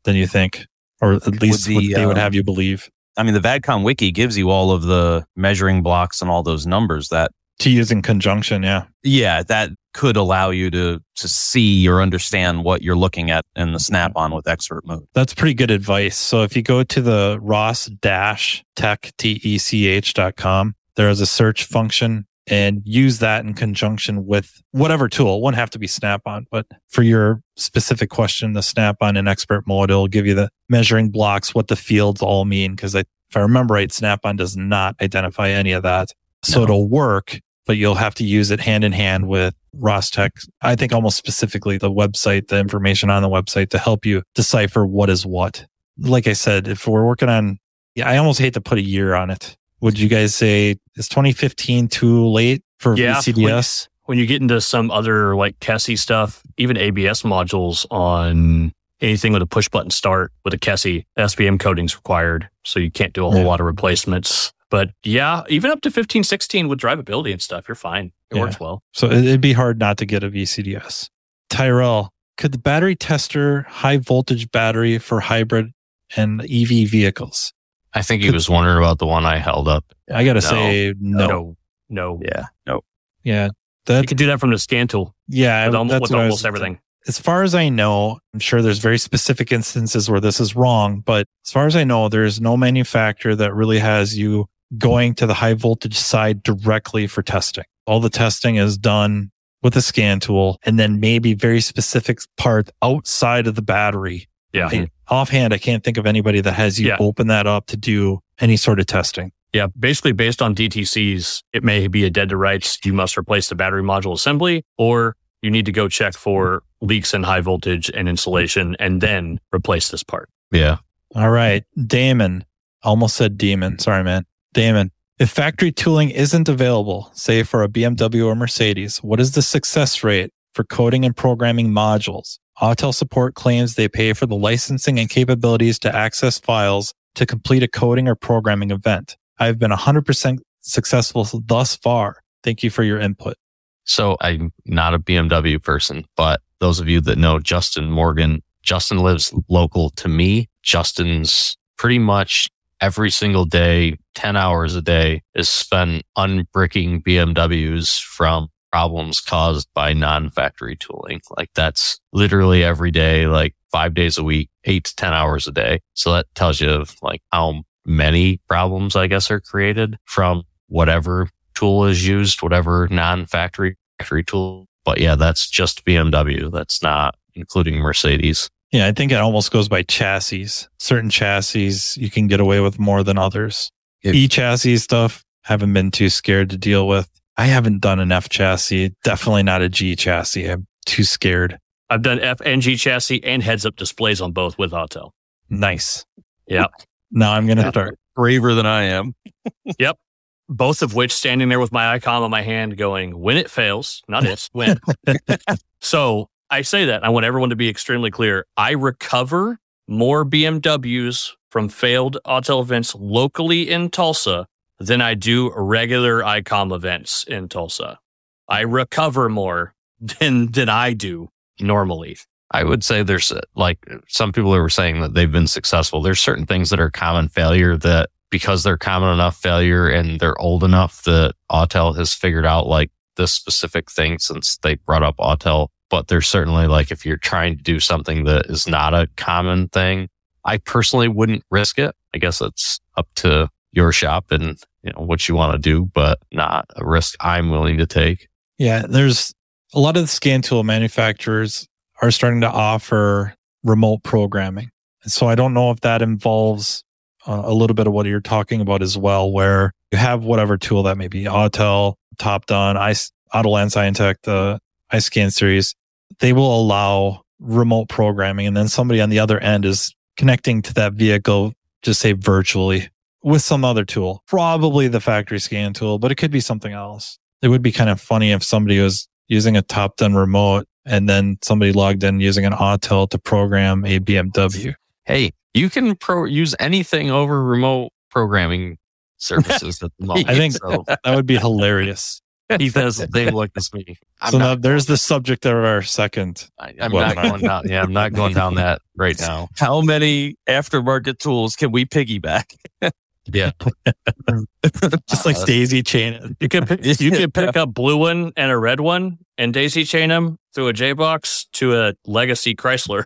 than you think, or at least the, what they would um, have you believe. I mean, the VAG-COM wiki gives you all of the measuring blocks and all those numbers that, To use in conjunction, yeah. yeah, that could allow you to, to see or understand what you're looking at in the snap on with expert mode. That's pretty good advice. So if you go to the Ross dash tech, T-E-C-H dot com, there is a search function and use that in conjunction with whatever tool. It won't have to be snap on, but for your specific question, the snap on in expert mode, it'll give you the measuring blocks, what the fields all mean. Cause I, if I remember right, snap on does not identify any of that. So No. it'll work, but you'll have to use it hand in hand with Ross-Tech. I think almost specifically the website, the information on the website to help you decipher what is what. Like I said, if we're working on, yeah, I almost hate to put a year on it. Would you guys say is 2015 too late for Yeah, VCDS? when you get into some other like KESSY stuff, even ABS modules on anything with a push button start with a KESSY, SPM coating's required. So you can't do a whole Yeah. lot of replacements. But yeah, even up to 15, 16 with drivability and stuff, you're fine. It Yeah. works well. So it- it'd be hard not to get a VCDS. Tyrell, could the battery tester high voltage battery for hybrid and EV vehicles? I think he was wondering about the one I held up. I got to No. say no. No, no. Yeah. No. Yeah. You That, can do that from the scan tool yeah. with, almo- that's with what was- almost everything. As far as I know, I'm sure there's very specific instances where this is wrong, but as far as I know, there's no manufacturer that really has you going to the high voltage side directly for testing. All the testing is done with a scan tool and then maybe very specific parts outside of the battery. Yeah. I- offhand, I can't think of anybody that has you Yeah. open that up to do any sort of testing. Yeah, basically based on DTCs, it may be a dead to rights. You must replace the battery module assembly, or you need to go check for leaks in high voltage and insulation and then replace this part. Yeah. All right. Damon. Almost said demon. Sorry, man. Damon. If factory tooling isn't available, say for a BMW or Mercedes, what is the success rate for coding and programming modules? Autel support claims they pay for the licensing and capabilities to access files to complete a coding or programming event. I've been 100% successful thus far. Thank you for your input. So I'm not a BMW person, but those of you that know Justin Morgan, Justin lives local to me. Justin's pretty much every single day, 10 hours a day is spent unbricking BMWs from problems caused by non-factory tooling. Like that's literally every day, like five days a week, eight to 10 hours a day. So that tells you like how many problems I guess are created from whatever tool is used, whatever non-factory factory tool. But yeah, that's just BMW. That's not including Mercedes. Yeah, I think it almost goes by chassis. Certain chassis you can get away with more than others. If- E chassis stuff, haven't been too scared to deal with. I haven't done an F chassis, definitely not a G chassis. I'm too scared. I've done F and G chassis and heads up displays on both with Autel. Nice. Yeah. Now I'm going to start. Braver than I am. Yep. Both of which standing there with my ICOM on my hand going, when it fails, not if, when. so I say that. I want everyone to be extremely clear. I recover more BMWs from failed Autel events locally in Tulsa than I do regular ICOM events in Tulsa. I recover more than than I do normally. I would say there's uh, like some people who were saying that they've been successful. There's certain things that are common failure that because they're common enough failure and they're old enough that Autel has figured out like this specific thing since they brought up Autel. But there's certainly like if you're trying to do something that is not a common thing, I personally wouldn't risk it. I guess it's up to your shop and you know what you want to do, but not a risk I'm willing to take. Yeah, there's a lot of the scan tool manufacturers are starting to offer remote programming. And so I don't know if that involves uh, a little bit of what you're talking about as well, where you have whatever tool that may be Autel, Topdon, I, Autoland Scientech, the iScan series, they will allow remote programming. And then somebody on the other end is connecting to that vehicle, just say virtually with some other tool, probably the factory scan tool, but it could be something else. It would be kind of funny if somebody was using a Topdon remote and then somebody logged in using an Autel to program a BMW. Hey, you can pro use anything over remote programming services at the moment. I think so. that would be hilarious. He does they look at me. I'm so now there's the subject of our second. I, I'm well, not going down. Yeah, I'm not going down that right now. How many aftermarket tools can we piggyback? Yeah, Just like Uh, daisy chain. You could pick, you can pick up blue one and a red one and daisy chain them through a J box to a legacy Chrysler.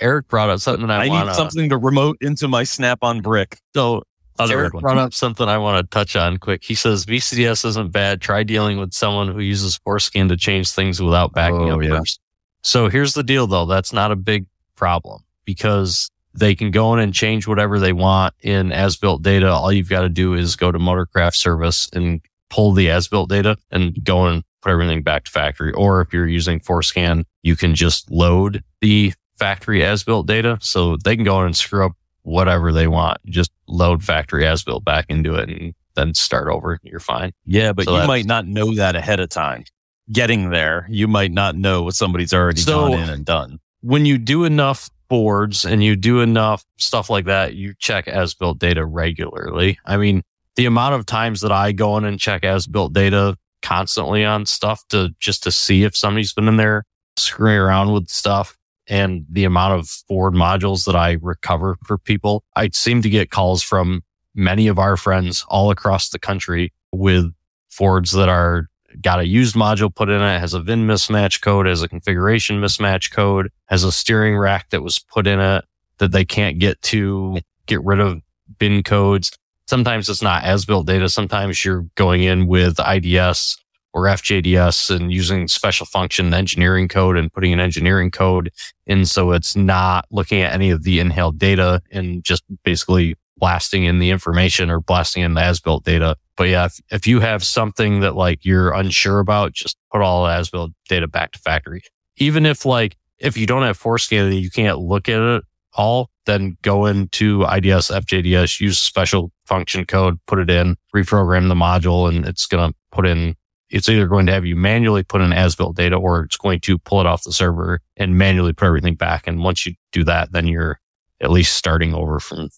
Eric brought up something that I, I, want need something to remote into my Snap-on brick. So Other Eric one. brought up something I want to touch on quick. He says VCDS isn't bad. Try dealing with someone who uses FORScan to change things without backing Oh, up yeah. first. So here's the deal though. That's not a big problem because they can go in and change whatever they want in as built data. All you've got to do is go to Motorcraft service and pull the as built data and go and put everything back to factory. Or if you're using FORScan, you can just load the factory as built data. So they can go in and screw up whatever they want. Just load factory as built back into it and then start over. You're fine. Yeah, but So you might not know that ahead of time. Getting there, you might not know what somebody's already So- gone in and done. When you do enough boards and you do enough stuff like that, you check as built data regularly. I mean, the amount of times that I go in and check as built data constantly on stuff to just to see if somebody's been in there screwing around with stuff and the amount of Ford modules that I recover for people, I seem to get calls from many of our friends all across the country with Fords that are got a used module put in it, has a VIN mismatch code, has a configuration mismatch code, has a steering rack that was put in it that they can't get to get rid of VIN codes. Sometimes it's not as built data. Sometimes you're going in with IDS or FJDS and using special function engineering code and putting an engineering code in. So it's not looking at any of the inhaled data and just basically blasting in the information or blasting in the as built data. But yeah, if, if you have something that like you're unsure about, just put all the as built data back to factory. Even if like, if you don't have FORScan and you can't look at it all, then go into IDS, FJDS, use special function code, put it in, reprogram the module, and it's going to put in, it's either going to have you manually put in as built data or it's going to pull it off the server and manually put everything back. And once you do that, then you're at least starting over from,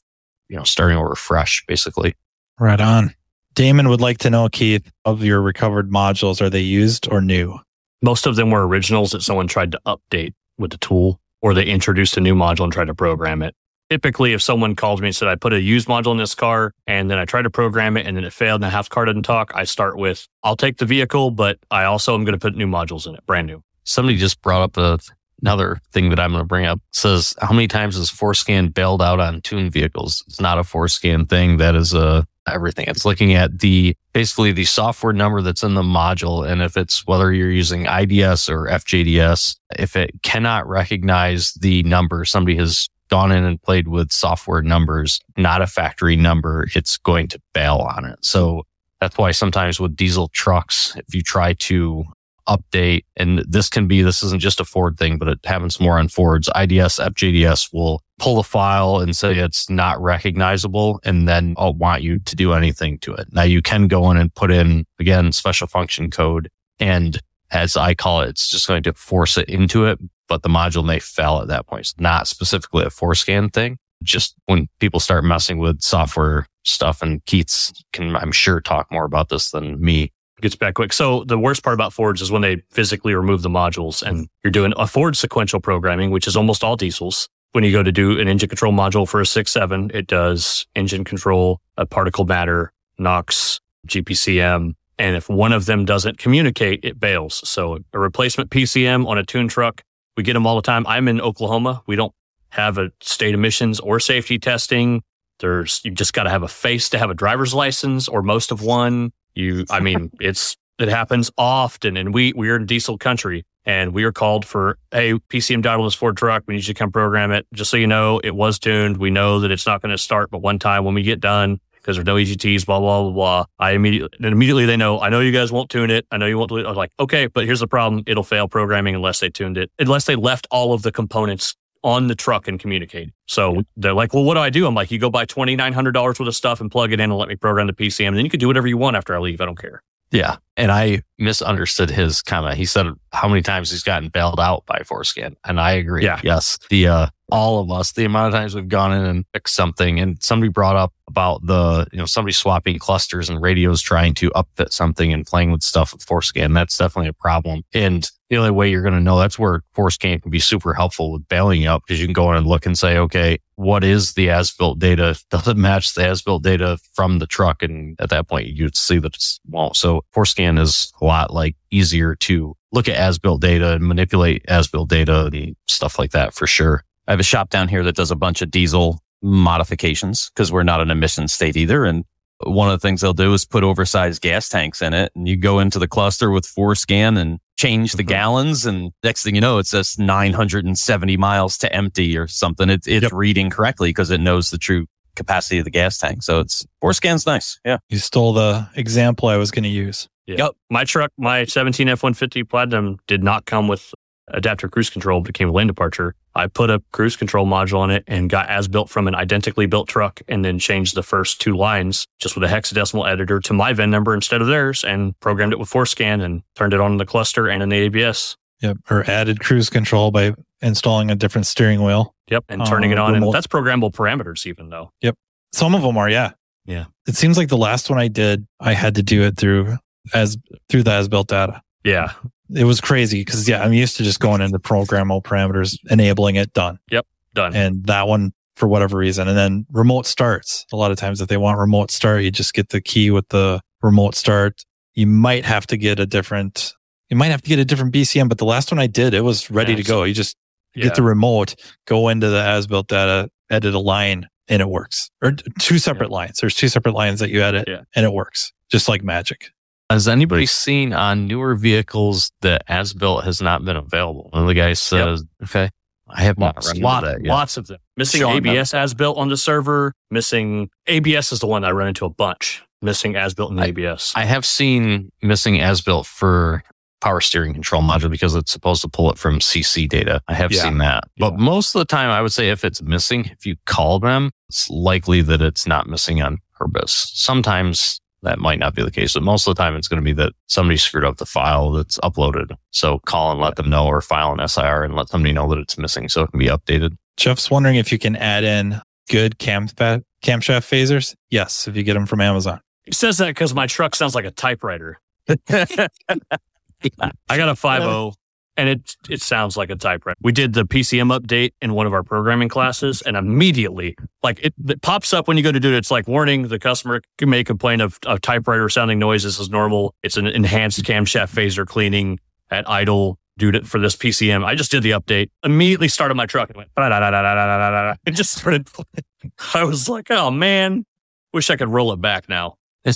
you know, starting over fresh, basically. Right on. Damon would like to know, Keith, of your recovered modules, are they used or new? Most of them were originals that someone tried to update with the tool, or they introduced a new module and tried to program it. Typically, if someone calls me and said, I put a used module in this car and then I tried to program it and then it failed and the half car didn't talk, I start with, I'll take the vehicle, but I also am going to put new modules in it, brand new. Somebody just brought up a, another thing that I'm going to bring up. Says, how many times is FORScan bailed out on tuned vehicles? It's not a FORScan thing. That is a everything. It's looking at the basically the software number that's in the module. And if it's whether you're using IDS or FJDS, if it cannot recognize the number, somebody has gone in and played with software numbers, not a factory number, it's going to bail on it. So that's why sometimes with diesel trucks, if you try to update, and this can be, this isn't just a Ford thing, but it happens more on Fords. IDS, FJDS will pull a file and say it's not recognizable and then I'll want you to do anything to it. Now you can go in and put in again, special function code. And as I call it, it's just going to force it into it, but the module may fail at that point. It's not specifically a FORScan thing. Just when people start messing with software stuff and Keith can, I'm sure talk more about this than me. gets back quick. So the worst part about Fords is when they physically remove the modules and you're doing a Ford sequential programming, which is almost all diesels. When you go to do an engine control module for a six seven, it does engine control, a particle matter, NOx, GPCM. And if one of them doesn't communicate, it bails. So a replacement PCM on a tune truck, we get them all the time. I'm in Oklahoma. We don't have a state emissions or safety testing. There's you just got to have a face to have a driver's license or most of one. You, I mean, it's it happens often, and we we're in diesel country, and we are called for hey PCM dialed this Ford truck. We need you to come program it. Just so you know, it was tuned. We know that it's not going to start, but one time when we get done, because there's no EGTs, blah, blah, blah, blah. I immediately, immediately they know, I know you guys won't tune it. I know you won't do it. I was like, okay, but here's the problem. It'll fail programming unless they tuned it, unless they left all of the components on the truck and communicate. So they're like, well, what do I do? I'm like, you go buy $2,900 worth of stuff and plug it in and let me program the PCM. And then you can do whatever you want after I leave. I don't care. Yeah. And I misunderstood his comment. He said how many times he's gotten bailed out by FORScan. And I agree. Yeah. Yes. The, uh, all of us, the amount of times we've gone in and fixed something and somebody brought up about the, you know, somebody swapping clusters and radios trying to upfit something and playing with stuff with FORScan. That's definitely a problem. And the only way you're going to know that's where FORScan can be super helpful with bailing you up because you can go in and look and say, okay, what is the as built data? Does it match the as built data from the truck? And at that point, you'd see that it's won't. So FORScan is a lot like easier to look at as built data and manipulate as built data, stuff like that for sure. I have a shop down here that does a bunch of diesel modifications because we're not an emission state either. And one of the things they'll do is put oversized gas tanks in it and you go into the cluster with FORScan and change the Mhm. gallons. And next thing you know, it says 970 miles to empty or something. It, it's Yep. reading correctly because it knows the true capacity of the gas tank. So it's four scans. nice. Yeah. You stole the example I was going to use. Yeah. Yep. My truck, my 17 F-150 Platinum did not come with adaptive cruise control, but it came with lane departure. I put a cruise control module on it and got as built from an identically built truck and then changed the first two lines just with a hexadecimal editor to my VIN number instead of theirs and programmed it with FORScan and turned it on in the cluster and in the ABS. Yep. Or added cruise control by installing a different steering wheel. Yep. And turning Uh, it on. remote- And that's programmable parameters even though. Yep. Some of them are, yeah. Yeah. It seems like the last one I did, I had to do it through as through the as built data. Yeah. It was crazy because yeah, I'm used to just going into programmable parameters, enabling it, done. Yep. Done. And that one for whatever reason. And then remote starts. A lot of times if they want remote start, you just get the key with the remote start. You might have to get a different you might have to get a different BCM, but the last one I did, it was ready Yeah, to go. You just yeah. get the remote, go into the as built data, edit a line, and it works. Or two separate lines. There's two separate lines that you edit Yeah. and it works. Just like magic. Has anybody seen on newer vehicles that as built has not been available? And the guy says, okay, I have not Lots, run lot, that yet. lots of them. Missing Sean, ABS as built on the server. Missing ABS is the one I run into a bunch. Missing as built in ABS. I have seen missing as built for power steering control module because it's supposed to pull it from CC data. I have Yeah. seen that. But Yeah. most of the time, I would say if it's missing, if you call them, it's likely that it's not missing on purpose. Sometimes that might not be the case, but most of the time it's going to be that somebody screwed up the file that's uploaded. So call and let them know or file an SIR and let somebody know that it's missing so it can be updated. Jeff's wondering if you can add in good cam camshaft phasers. Yes, if you get them from Amazon. He says that because my truck sounds like a typewriter. I got a 5.0 and it it sounds like a typewriter. We did the PCM update in one of our programming classes and immediately like it, it pops up when you go to do it. It's like warning the customer can may complain of, of typewriter sounding noise. This is normal. It's an enhanced camshaft phaser cleaning at idle due to, for this PCM. I just did the update. Immediately started my truck and went "Ba-da-da-da-da-da-da-da." it just started. I was like, oh man, wish I could roll it back now.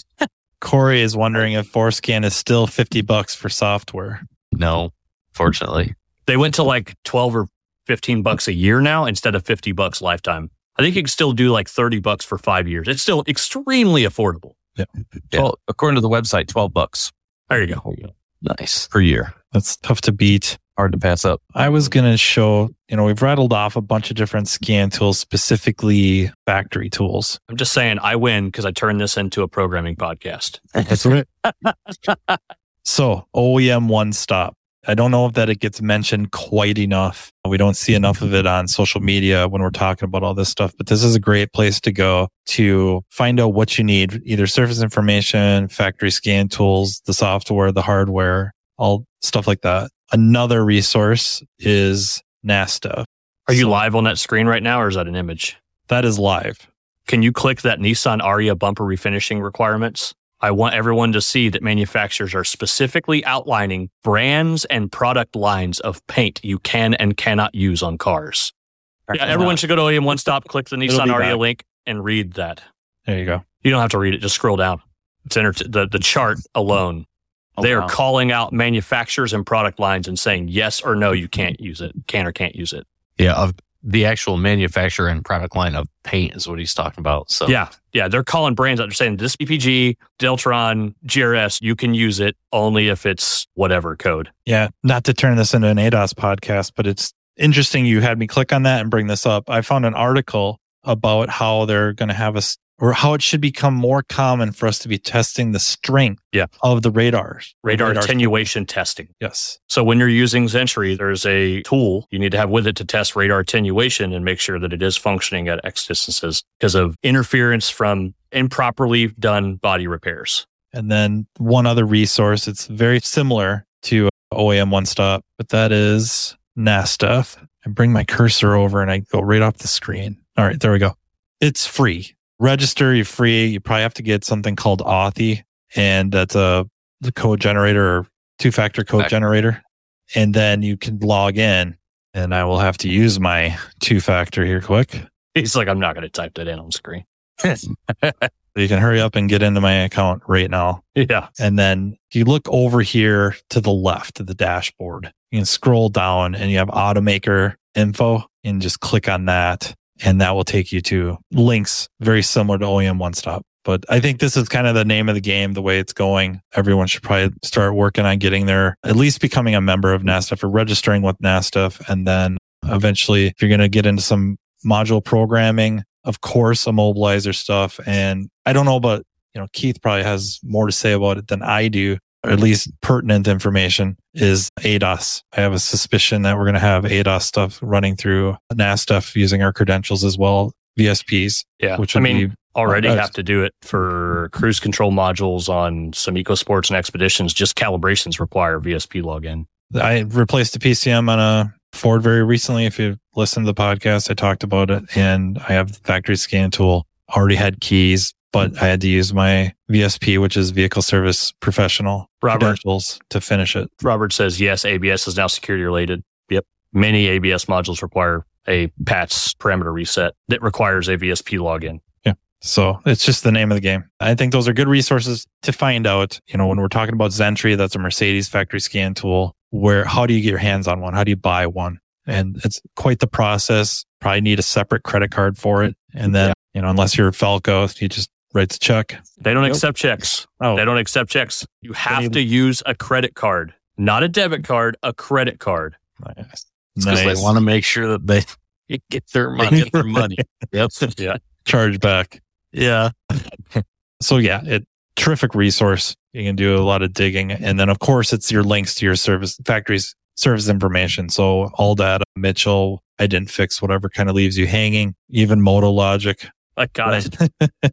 Corey is wondering if FORScan is still 50 bucks for software. No, fortunately. They went to like 12 or 15 bucks a year now instead of 50 bucks lifetime. I think you can still do like 30 bucks for five years. It's still extremely affordable. Yeah. Well, according to the website, 12 bucks There you go. Nice. per year. That's tough to beat. Hard to pass up. I was going to show, you know, we've rattled off a bunch of different scan tools, specifically factory tools. I'm just saying I win because I turned this into a programming podcast. That's right. so OEM one stop. I don't know if that it gets mentioned quite enough. We don't see enough of it on social media when we're talking about all this stuff, but this is a great place to go to find out what you need, either surface information, factory scan tools, the software, the hardware, all stuff like that. Another resource is NASTF. Are you So live on that screen right now or is that an image? That is live. Can you click that Nissan Ariya bumper refinishing requirements? I want everyone to see that manufacturers are specifically outlining brands and product lines of paint you can and cannot use on cars. Yeah, everyone should go to OEM One Stop, click the Nissan be Ariya back. link, and read that. There you go. You don't have to read it; just scroll down. It's enter- the the chart alone. Oh, they are wow. calling out manufacturers and product lines and saying yes or no, you can't use it, can or can't use it. Yeah, of the actual manufacturer and product line of paint is what he's talking about. So Yeah, yeah, they're calling brands out. They're saying this PPG, Deltron, GRS, you can use it only if it's whatever code. Yeah, not to turn this into an ADAS podcast, but it's interesting you had me click on that and bring this up. I found an article about how they're going to have us or how it should become more common for us to be testing the strength Yeah. of the radars. Radar Radar- attenuation testing. Yes. So when you're using Xentry, there's a tool you need to have with it to test radar attenuation and make sure that it is functioning at X distances because of interference from improperly done body repairs. And then one other resource, it's very similar to OEM One Stop, but that is NASTF. I bring my cursor over and I go right off the screen. All right, there we go. It's free. Register, you're free. You probably have to get something called Authy, and that's a the code generator or two factor code Fact- generator. And then you can log in, and I will have to use my two factor here quick. He's like, I'm not going to type that in on screen. You can hurry up and get into my account right now. Yeah. And then you look over here to the left of the dashboard. You can scroll down and you have automaker info and just click on that. And that will take you to links very similar to OEM One Stop. But I think this is kind of the name of the game, the way it's going. Everyone should probably start working on getting there, at least becoming a member of NASTF or registering with NASTF. And then eventually, if you're going to get into some module programming, of course, immobilizer stuff. And I don't know about you know, Keith probably has more to say about it than I do, or at least pertinent information is ADAS. I have a suspicion that we're going to have ADAS stuff running through NASTF using our credentials as well, VSPs, Yeah. which I mean, already have to do it for cruise control modules on some EcoSports and expeditions. Just calibrations require VSP login. I replaced the PCM on a Ford very recently. If you listen to the podcast, I talked about it and I have the factory scan tool, already had keys, but I had to use my VSP, which is vehicle service professional Robert. credentials to finish it. Robert says, yes, ABS is now security related. Yep. Many ABS modules require a PATS parameter reset that requires a VSP login. Yeah. So it's just the name of the game. I think those are good resources to find out. You know, when we're talking about Xentry, that's a Mercedes factory scan tool. Where, how do you get your hands on one? How do you buy one? And it's quite the process. Probably need a separate credit card for it. And then, you know, unless you're a Falco, you just write a check. They don't Yep. accept checks. Oh, They don't accept checks. You have you- to use a credit card, not a debit card, a credit card. nice. because they want to make sure that they get their money. Get their money. Yep. Yeah. charge back. Yeah. So yeah, it terrific resource. You can do a lot of digging. And then of course it's your links to your service factories service information. So all that Mitchell, Identifix whatever kind of leaves you hanging, even Motologic. I got it.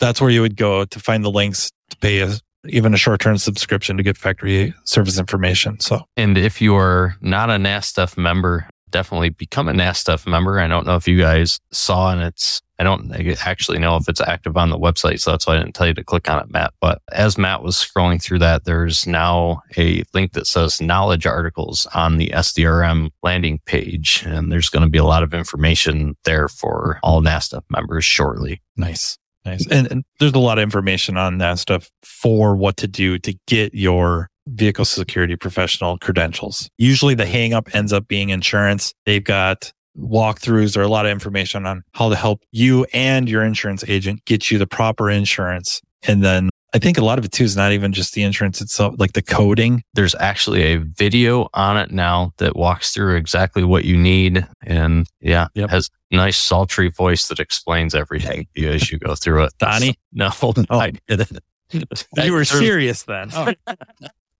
That's where you would go to find the links to pay a, even a short term subscription to get factory service information. So And if you're not a NASTF member, definitely become a NASTF member. I don't know if you guys saw, and it's, I don't actually know if it's active on the website. So that's why I didn't tell you to click on it, Matt. But as Matt was scrolling through that, there's now a link that says knowledge articles on the SDRM landing page. And there's going to be a lot of information there for all NASTF members shortly. nice. Nice. And, and there's a lot of information on stuff for what to do to get your vehicle security professional credentials. Usually the hang up ends up being insurance. They've got walkthroughs or a lot of information on how to help you and your insurance agent get you the proper insurance. And then I think a lot of it too is not even just the insurance itself, like the coding. There's actually a video on it now that walks through exactly what you need. And yeah, Yep. has nice sultry voice that explains everything to you as you go through it. Donnie? No, oh. I didn't. You were serious then.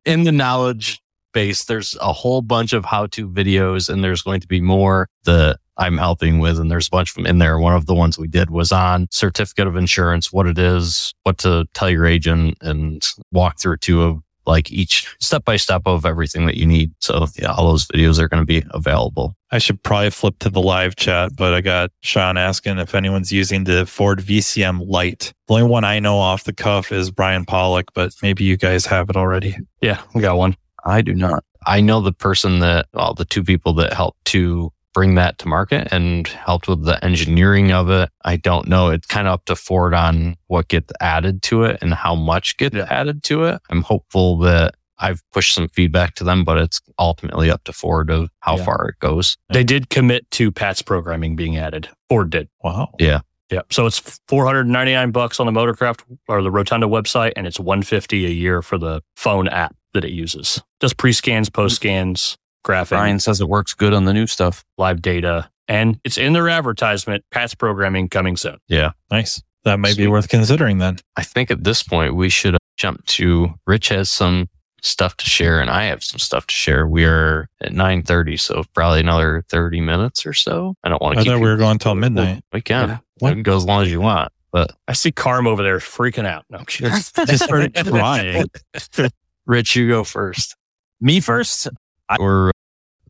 in the knowledge base, there's a whole bunch of how to videos and there's going to be more that I'm helping with. And there's a bunch of them in there. One of the ones we did was on certificate of insurance, what it is, what to tell your agent and walk through two of like each step by step of everything that you need. So yeah, all those videos are going to be available. I should probably flip to the live chat, but I got Sean asking if anyone's using the Ford VCM Lite. The only one I know off the cuff is Brian Pollock, but maybe you guys have it already. Yeah, we got one. I do not. I know the person that, well, the two people that helped to bring that to market and helped with the engineering of it. I don't know. It's kind of up to Ford on what gets added to it and how much gets Yeah. added to it. I'm hopeful that I've pushed some feedback to them, but it's ultimately up to Ford of how Yeah. far it goes. They did commit to PATS programming being added. Ford did. Wow. Yeah. Yeah. So it's 499 bucks on the Motorcraft or the Rotunda website, and it's 150 a year for the phone app that it uses. Just pre scans, post scans, graphing, Brian says it works good on the new stuff. live data. And it's in their advertisement, PATS programming coming soon. Yeah, nice. That might be worth considering then. I think at this point we should uh, jump to Rich has some stuff to share and I have some stuff to share. We are at 9:30, so probably another 30 minutes or so. I don't want to I keep thought we were going till midnight. We can. Yeah. We can go as long as you want. But I see Carm over there freaking out. No, I'm kidding. Just started crying. Rich, you go first. Me first, I were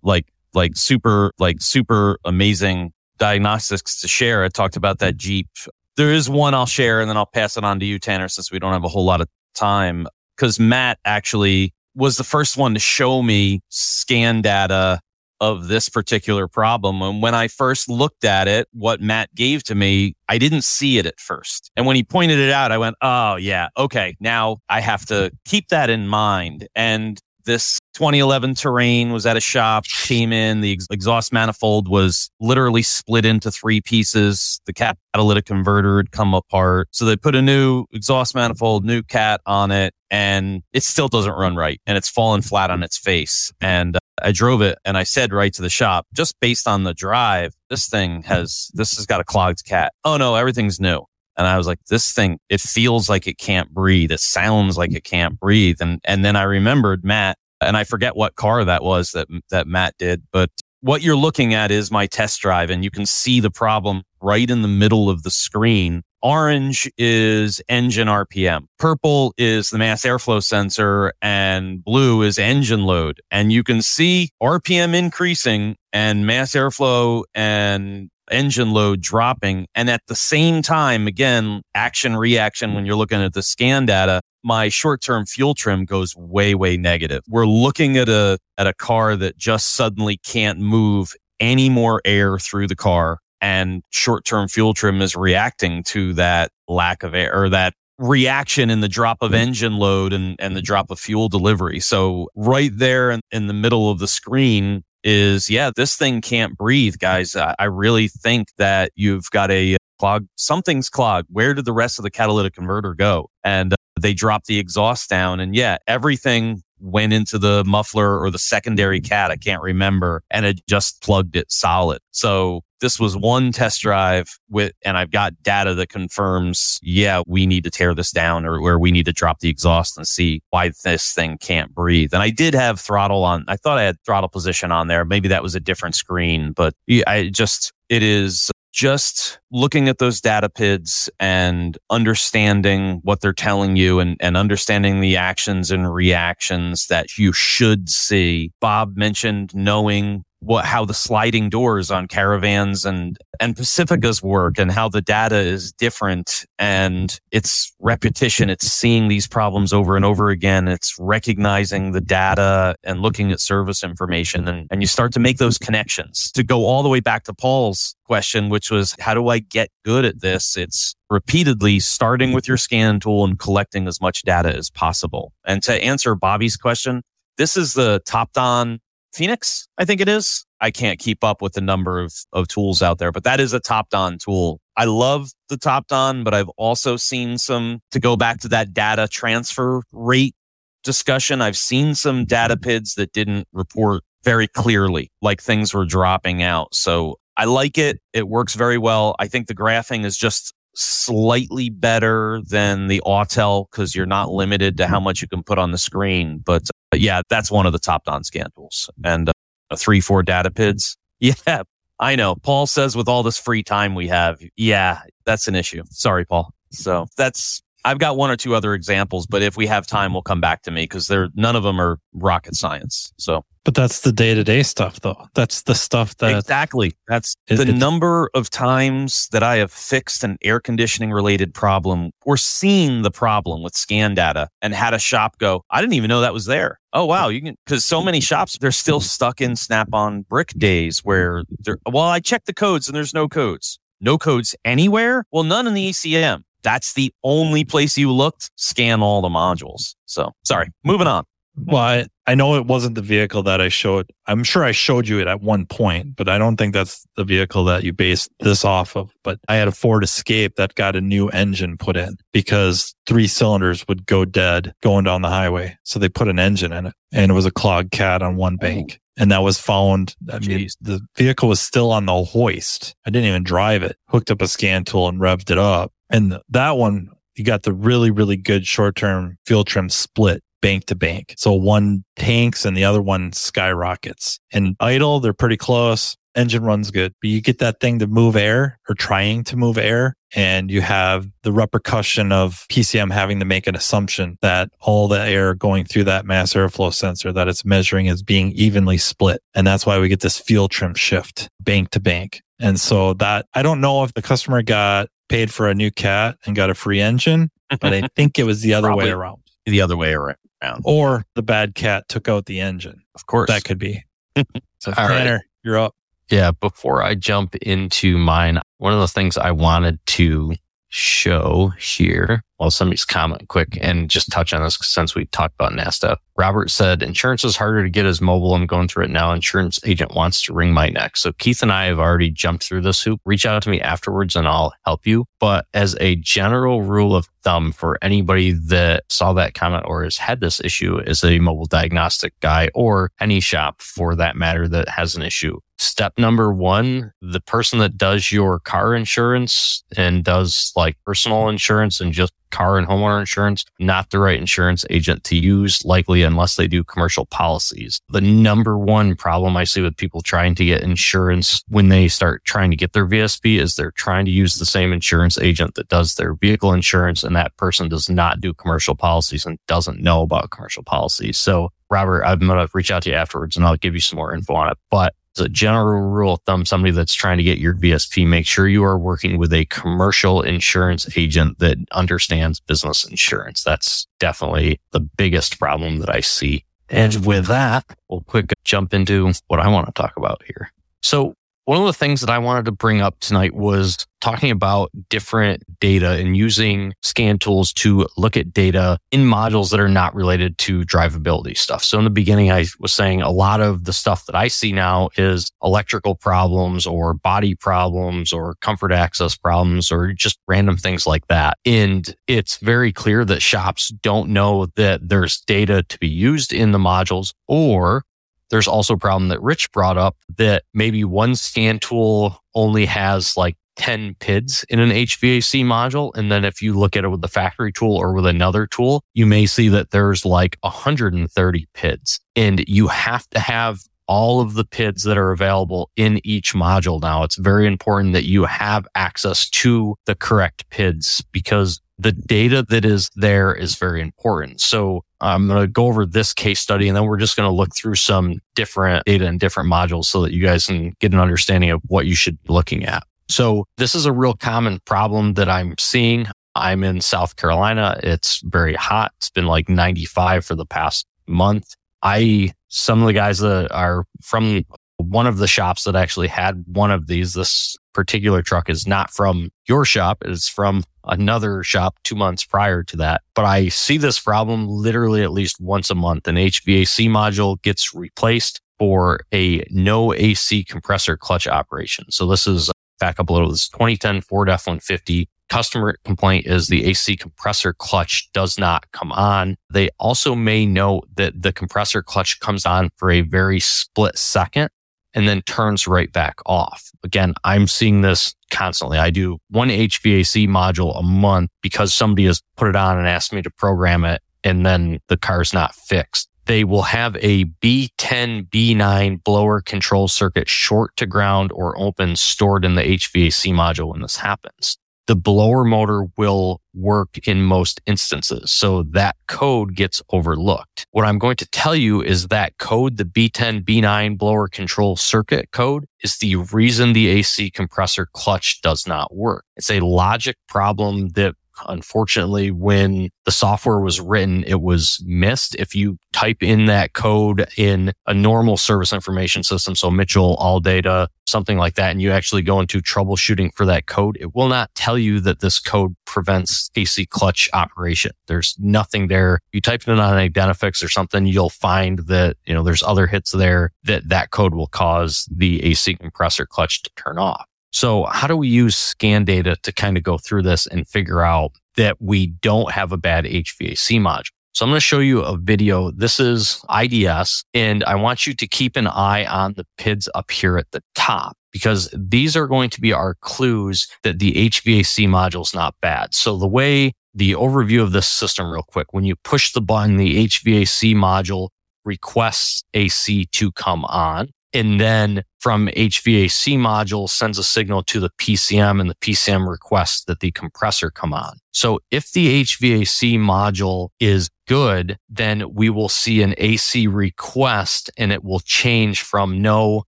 like like super like super amazing diagnostics to share. I talked about that Jeep. There is one I'll share, and then I'll pass it on to you, Tanner, since we don't have a whole lot of time. Because Matt actually was the first one to show me scan data of this particular problem. And when I first looked at it, what Matt gave to me, I didn't see it at first. And when he pointed it out, I went, oh, yeah, okay. Now I have to keep that in mind. And this 2011 terrain was at a shop, came in, the ex- exhaust manifold was literally split into three pieces. The cat catalytic converter had come apart. So they put a new exhaust manifold, new cat on it, and it still doesn't run right. And it's fallen flat on its face. And I drove it and I said right to the shop, just based on the drive, this thing has, this has got a clogged cat. Oh no, everything's new. And I was like, this thing, it feels like it can't breathe. It sounds like it can't breathe. And, and then I remembered Matt and I forget what car that was that, that Matt did, but what you're looking at is my test drive and you can see the problem right in the middle of the screen. Orange is engine RPM. Purple is the mass airflow sensor and blue is engine load. And you can see RPM increasing and mass airflow and engine load dropping. And at the same time, again, action reaction when you're looking at the scan data, my short-term fuel trim goes way, way negative. We're looking at a, at a car that just suddenly can't move any more air through the car. And short-term fuel trim is reacting to that lack of air or that reaction in the drop of engine load and, and the drop of fuel delivery. So right there in, in the middle of the screen is, yeah, this thing can't breathe, guys. I, I really think that you've got a clog. Something's clogged. Where did the rest of the catalytic converter go? And uh, they dropped the exhaust down and yeah, everything went into the muffler or the secondary cat. I can't remember. And it just plugged it solid. So this was one test drive with, and I've got data that confirms, yeah, we need to tear this down or where we need to drop the exhaust and see why this thing can't breathe. And I did have throttle on. I thought I had throttle position on there. Maybe that was a different screen, but I just, it is just looking at those data PIDs and understanding what they're telling you and, and understanding the actions and reactions that you should see. Bob mentioned knowing what how the sliding doors on caravans and and Pacificas work and how the data is different and it's repetition. It's seeing these problems over and over again. It's recognizing the data and looking at service information and, and you start to make those connections. To go all the way back to Paul's question which was how do I get good at this? It's repeatedly starting with your scan tool and collecting as much data as possible. And to answer Bobby's question this is the Topdon Phoenix, I think it is. I can't keep up with the number of, of tools out there, but that is a Topdon tool. I love the Topdon, but I've also seen some to go back to that data transfer rate discussion. I've seen some data PIDs that didn't report very clearly, like things were dropping out. So I like it. It works very well. I think the graphing is just slightly better than the Autel because you're not limited to how much you can put on the screen. But uh, yeah, that's one of the Topdon scan tools and uh, a three, four data PIDs. Yeah, I know. Paul says with all this free time we have, yeah, that's an issue. Sorry, Paul. So that's I've got one or two other examples, but if we have time, we'll come back to me because they're none of them are rocket science. So But that's the day to day stuff, though. That's the stuff that exactly. That's It- the number of times that I have fixed an air conditioning related problem or seen the problem with scan data and had a shop go, I didn't even know that was there. Oh, wow. You can, cause so many shops, they're still stuck in Snap-on brick days where they're, well, I checked the codes and there's no codes. No codes anywhere? Well, none in the ECM. That's the only place you looked. Scan all the modules. So sorry, moving on. Well, I, I know it wasn't the vehicle that I showed. I'm sure I showed you it at one point, but I don't think that's the vehicle that you based this off of. But I had a Ford Escape that got a new engine put in because three cylinders would go dead going down the highway. So they put an engine in it and it was a clogged cat on one oh. bank. And that was found. I mean, Jeez. the vehicle was still on the hoist. I didn't even drive it, hooked up a scan tool and revved it up. And that one, you got the really, really good short term fuel trim split bank to bank. So one tanks and the other one skyrockets. And idle, they're pretty close. Engine runs good, but you get that thing to move air or trying to move air. And you have the repercussion of PCM having to make an assumption that all the air going through that mass airflow sensor that it's measuring is being evenly split. And that's why we get this fuel trim shift bank to bank. And so that I don't know if the customer got paid for a new cat and got a free engine, but I think it was the other way around The other way around. or the bad cat took out the engine. Of course. That could be. So All right. Tanner, you're up. Yeah, before I jump into mine, one of the things I wanted to show here, well, somebody's comment quick and just touch on this since we talked about NASTF. Robert said, insurance is harder to get as mobile. I'm going through it now. Insurance agent wants to wring my neck. So Keith and I have already jumped through this hoop. Reach out to me afterwards and I'll help you. But as a general rule of thumb for anybody that saw that comment or has had this issue as a mobile diagnostic guy or any shop for that matter that has an issue, step number one, the person that does your car insurance and does like personal insurance and just car and homeowner insurance, not the right insurance agent to use, likely unless they do commercial policies. The number one problem I see with people trying to get insurance when they start trying to get their VSP is they're trying to use the same insurance agent that does their vehicle insurance and that person does not do commercial policies and doesn't know about commercial policies. So Robert, I'm going to reach out to you afterwards and I'll give you some more info on it. But as a general rule of thumb, somebody that's trying to get your VSP, make sure you are working with a commercial insurance agent that understands business insurance. That's definitely the biggest problem that I see. And with that, we'll quick jump into what I want to talk about here. So one of the things that I wanted to bring up tonight was talking about different data and using scan tools to look at data in modules that are not related to drivability stuff. So in the beginning, I was saying a lot of the stuff that I see now is electrical problems or body problems or comfort access problems or just random things like that. And it's very clear that shops don't know that there's data to be used in the modules or there's also a problem that Rich brought up that maybe one scan tool only has like 10 PIDs in an HVAC module. And then if you look at it with the factory tool or with another tool, you may see that there's like 130 PIDs and you have to have all of the PIDs that are available in each module now. It's very important that you have access to the correct PIDs because the data that is there is very important. So I'm going to go over this case study and then we're just going to look through some different data and different modules so that you guys can get an understanding of what you should be looking at. So this is a real common problem that I'm seeing. I'm in South Carolina. It's very hot. It's been like 95 for the past month. I, some of the guys that are from one of the shops that actually had one of these, this particular truck is not from your shop. It's from another shop two months prior to that. But I see this problem literally at least once a month. An HVAC module gets replaced for a no AC compressor clutch operation. So this is back up a little. This is 2010 Ford F-150. Customer complaint is the AC compressor clutch does not come on. They also may note that the compressor clutch comes on for a very split second and then turns right back off. Again, I'm seeing this constantly. I do one HVAC module a month because somebody has put it on and asked me to program it and then the car's not fixed. They will have a B10, B9 blower control circuit short to ground or open stored in the HVAC module when this happens. The blower motor will work in most instances. So that code gets overlooked. What I'm going to tell you is that code, the B10, B9 blower control circuit code is the reason the AC compressor clutch does not work. It's a logic problem that Unfortunately, when the software was written, it was missed. If you type in that code in a normal service information system, so Mitchell, ALLDATA, something like that, and you actually go into troubleshooting for that code, it will not tell you that this code prevents AC clutch operation. There's nothing there. You type in on Identifix or something, you'll find that, you know, there's other hits there that that code will cause the AC compressor clutch to turn off. So how do we use scan data to kind of go through this and figure out that we don't have a bad HVAC module? So I'm going to show you a video. This is IDS and I want you to keep an eye on the PIDs up here at the top because these are going to be our clues that the HVAC module is not bad. So the way the overview of this system real quick, when you push the button, the HVAC module requests AC to come on. And then from HVAC module sends a signal to the PCM and the PCM requests that the compressor come on. So if the HVAC module is good, then we will see an AC request and it will change from no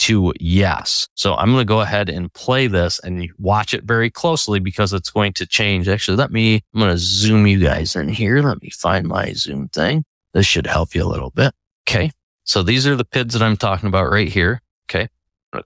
to yes. So I'm going to go ahead and play this and watch it very closely because it's going to change. Actually, let me, I'm going to zoom you guys in here. Let me find my zoom thing. This should help you a little bit. Okay. So these are the PIDs that I'm talking about right here. Okay.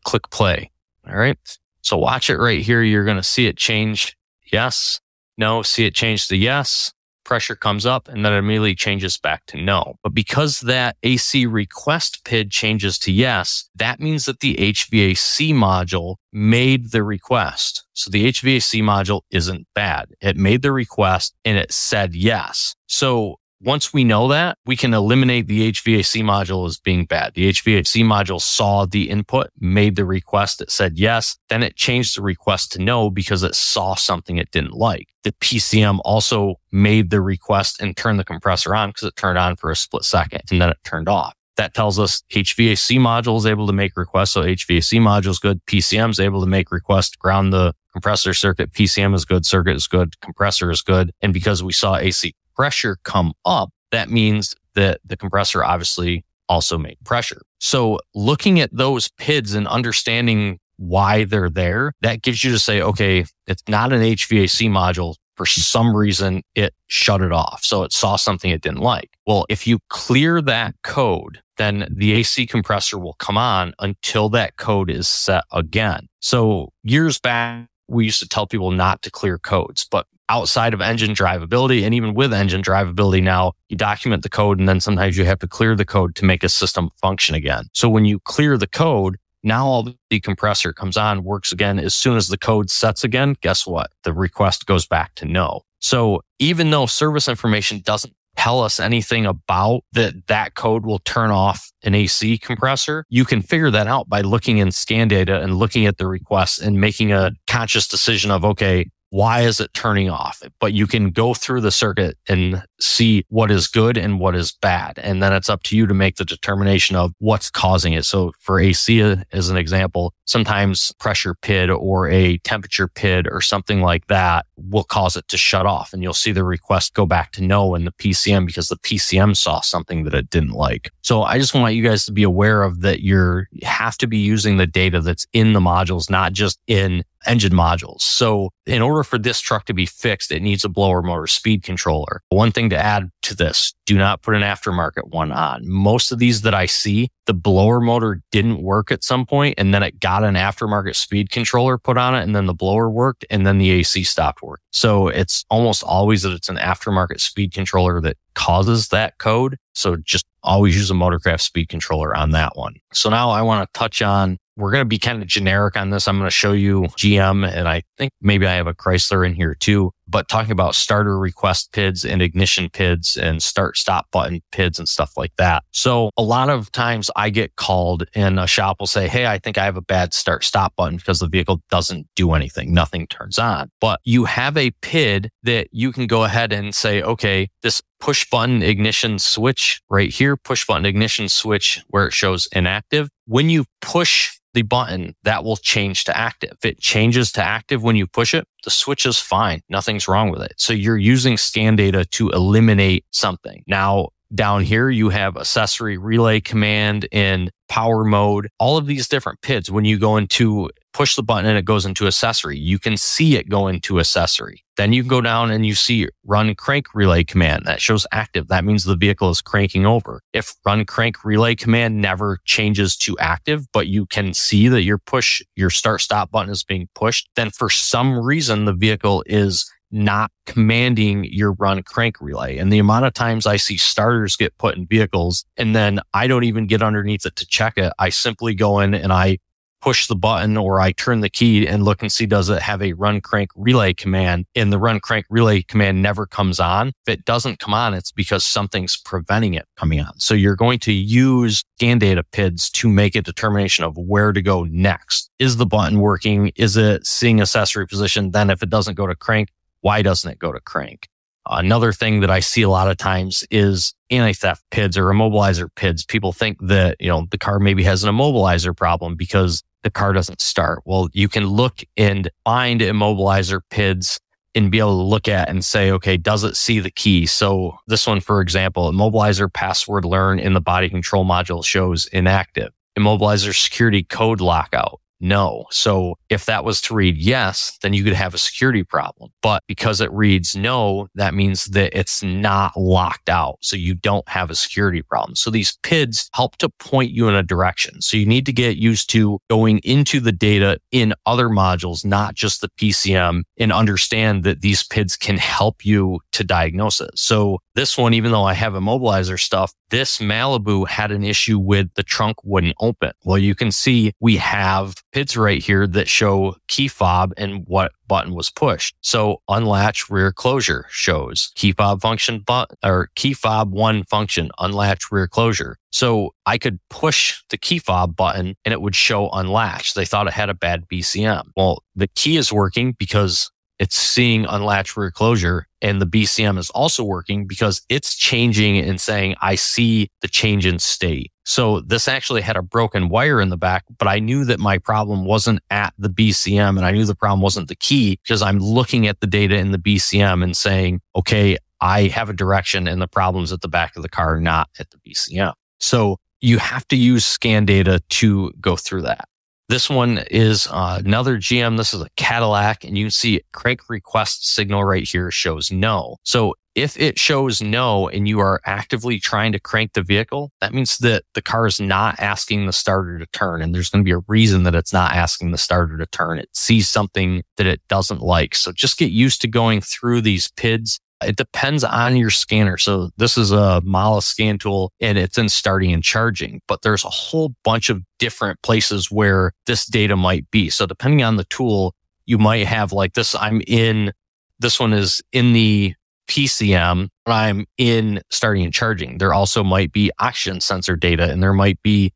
Click play. All right. So watch it right here. You're going to see it change. Yes. No. See it change to yes. Pressure comes up and then it immediately changes back to no. But because that AC request PID changes to yes, that means that the HVAC module made the request. So the HVAC module isn't bad. It made the request and it said yes. So once we know that, we can eliminate the HVAC module as being bad. The HVAC module saw the input, made the request, it said yes, then it changed the request to no because it saw something it didn't like. The PCM also made the request and turned the compressor on because it turned on for a split second and then it turned off. That tells us HVAC module is able to make requests. So HVAC module is good. PCM is able to make requests, ground the compressor circuit. PCM is good. Circuit is good. Compressor is good. And because we saw AC pressure come up, that means that the compressor obviously also made pressure. So looking at those PIDs and understanding why they're there, that gives you to say, okay, it's not an HVAC module. For some reason, it shut it off. So it saw something it didn't like. Well, if you clear that code, then the AC compressor will come on until that code is set again. So years back, we used to tell people not to clear codes, but outside of engine drivability and even with engine drivability now, you document the code and then sometimes you have to clear the code to make a system function again. So when you clear the code, now all the compressor comes on, works again. As soon as the code sets again, guess what? The request goes back to no. So even though service information doesn't tell us anything about that that code will turn off an AC compressor, you can figure that out by looking in scan data and looking at the requests and making a conscious decision of, okay, why is it turning off? But you can go through the circuit and see what is good and what is bad. And then it's up to you to make the determination of what's causing it. So for AC, uh, as an example, sometimes pressure PID or a temperature PID or something like that will cause it to shut off. And you'll see the request go back to no in the PCM because the PCM saw something that it didn't like. So I just want you guys to be aware of that you're, you have to be using the data that's in the modules, not just in engine modules. So in order for this truck to be fixed, it needs a blower motor speed controller. One thing to add to this, do not put an aftermarket one on. Most of these that I see, the blower motor didn't work at some point and then it got an aftermarket speed controller put on it and then the blower worked and then the AC stopped working. So it's almost always that it's an aftermarket speed controller that causes that code. So just always use a Motorcraft speed controller on that one. So now I want to touch on we're going to be kind of generic on this. I'm going to show you GM and I think maybe I have a Chrysler in here too, but talking about starter request PIDs and ignition PIDs and start stop button PIDs and stuff like that. So a lot of times I get called and a shop will say, Hey, I think I have a bad start stop button because the vehicle doesn't do anything. Nothing turns on, but you have a PID that you can go ahead and say, okay, this push button ignition switch right here, push button ignition switch where it shows inactive. When you push the button, that will change to active. If it changes to active when you push it, the switch is fine. Nothing's wrong with it. So you're using scan data to eliminate something. Now, down here, you have accessory relay command in power mode, all of these different PIDs. When you go into push the button and it goes into accessory, you can see it go into accessory. Then you can go down and you see run crank relay command that shows active. That means the vehicle is cranking over. If run crank relay command never changes to active, but you can see that your push, your start stop button is being pushed, then for some reason the vehicle is not commanding your run crank relay. And the amount of times I see starters get put in vehicles and then I don't even get underneath it to check it. I simply go in and I push the button or I turn the key and look and see does it have a run crank relay command and the run crank relay command never comes on. If it doesn't come on, it's because something's preventing it coming on. So you're going to use scan data PIDs to make a determination of where to go next. Is the button working? Is it seeing accessory position? Then if it doesn't go to crank, why doesn't it go to crank? Another thing that I see a lot of times is anti-theft PIDs or immobilizer PIDs. People think that, you know, the car maybe has an immobilizer problem because the car doesn't start. Well, you can look and find immobilizer PIDs and be able to look at and say, okay, does it see the key? So this one, for example, immobilizer password learn in the body control module shows inactive. Immobilizer security code lockout no. So if that was to read yes, then you could have a security problem. But because it reads no, that means that it's not locked out. So you don't have a security problem. So these PIDs help to point you in a direction. So you need to get used to going into the data in other modules, not just the PCM and understand that these PIDs can help you to diagnose it. So this one, even though I have immobilizer stuff, this Malibu had an issue with the trunk wouldn't open. Well, you can see we have PIDs right here that show key fob and what button was pushed. So unlatch rear closure shows key fob function but or key fob one function, unlatch rear closure. So I could push the key fob button and it would show unlatch. They thought it had a bad BCM. Well, the key is working because it's seeing unlatched rear closure and the BCM is also working because it's changing and saying, I see the change in state. So this actually had a broken wire in the back, but I knew that my problem wasn't at the BCM and I knew the problem wasn't the key because I'm looking at the data in the BCM and saying, okay, I have a direction and the problem's at the back of the car, not at the BCM. So you have to use scan data to go through that. This one is uh, another GM. This is a Cadillac and you see crank request signal right here shows no. So if it shows no and you are actively trying to crank the vehicle, that means that the car is not asking the starter to turn. And there's going to be a reason that it's not asking the starter to turn. It sees something that it doesn't like. So just get used to going through these PIDs it depends on your scanner. So this is a Mala scan tool and it's in starting and charging, but there's a whole bunch of different places where this data might be. So depending on the tool, you might have like this. I'm in, this one is in the PCM, I'm in starting and charging. There also might be oxygen sensor data and there might be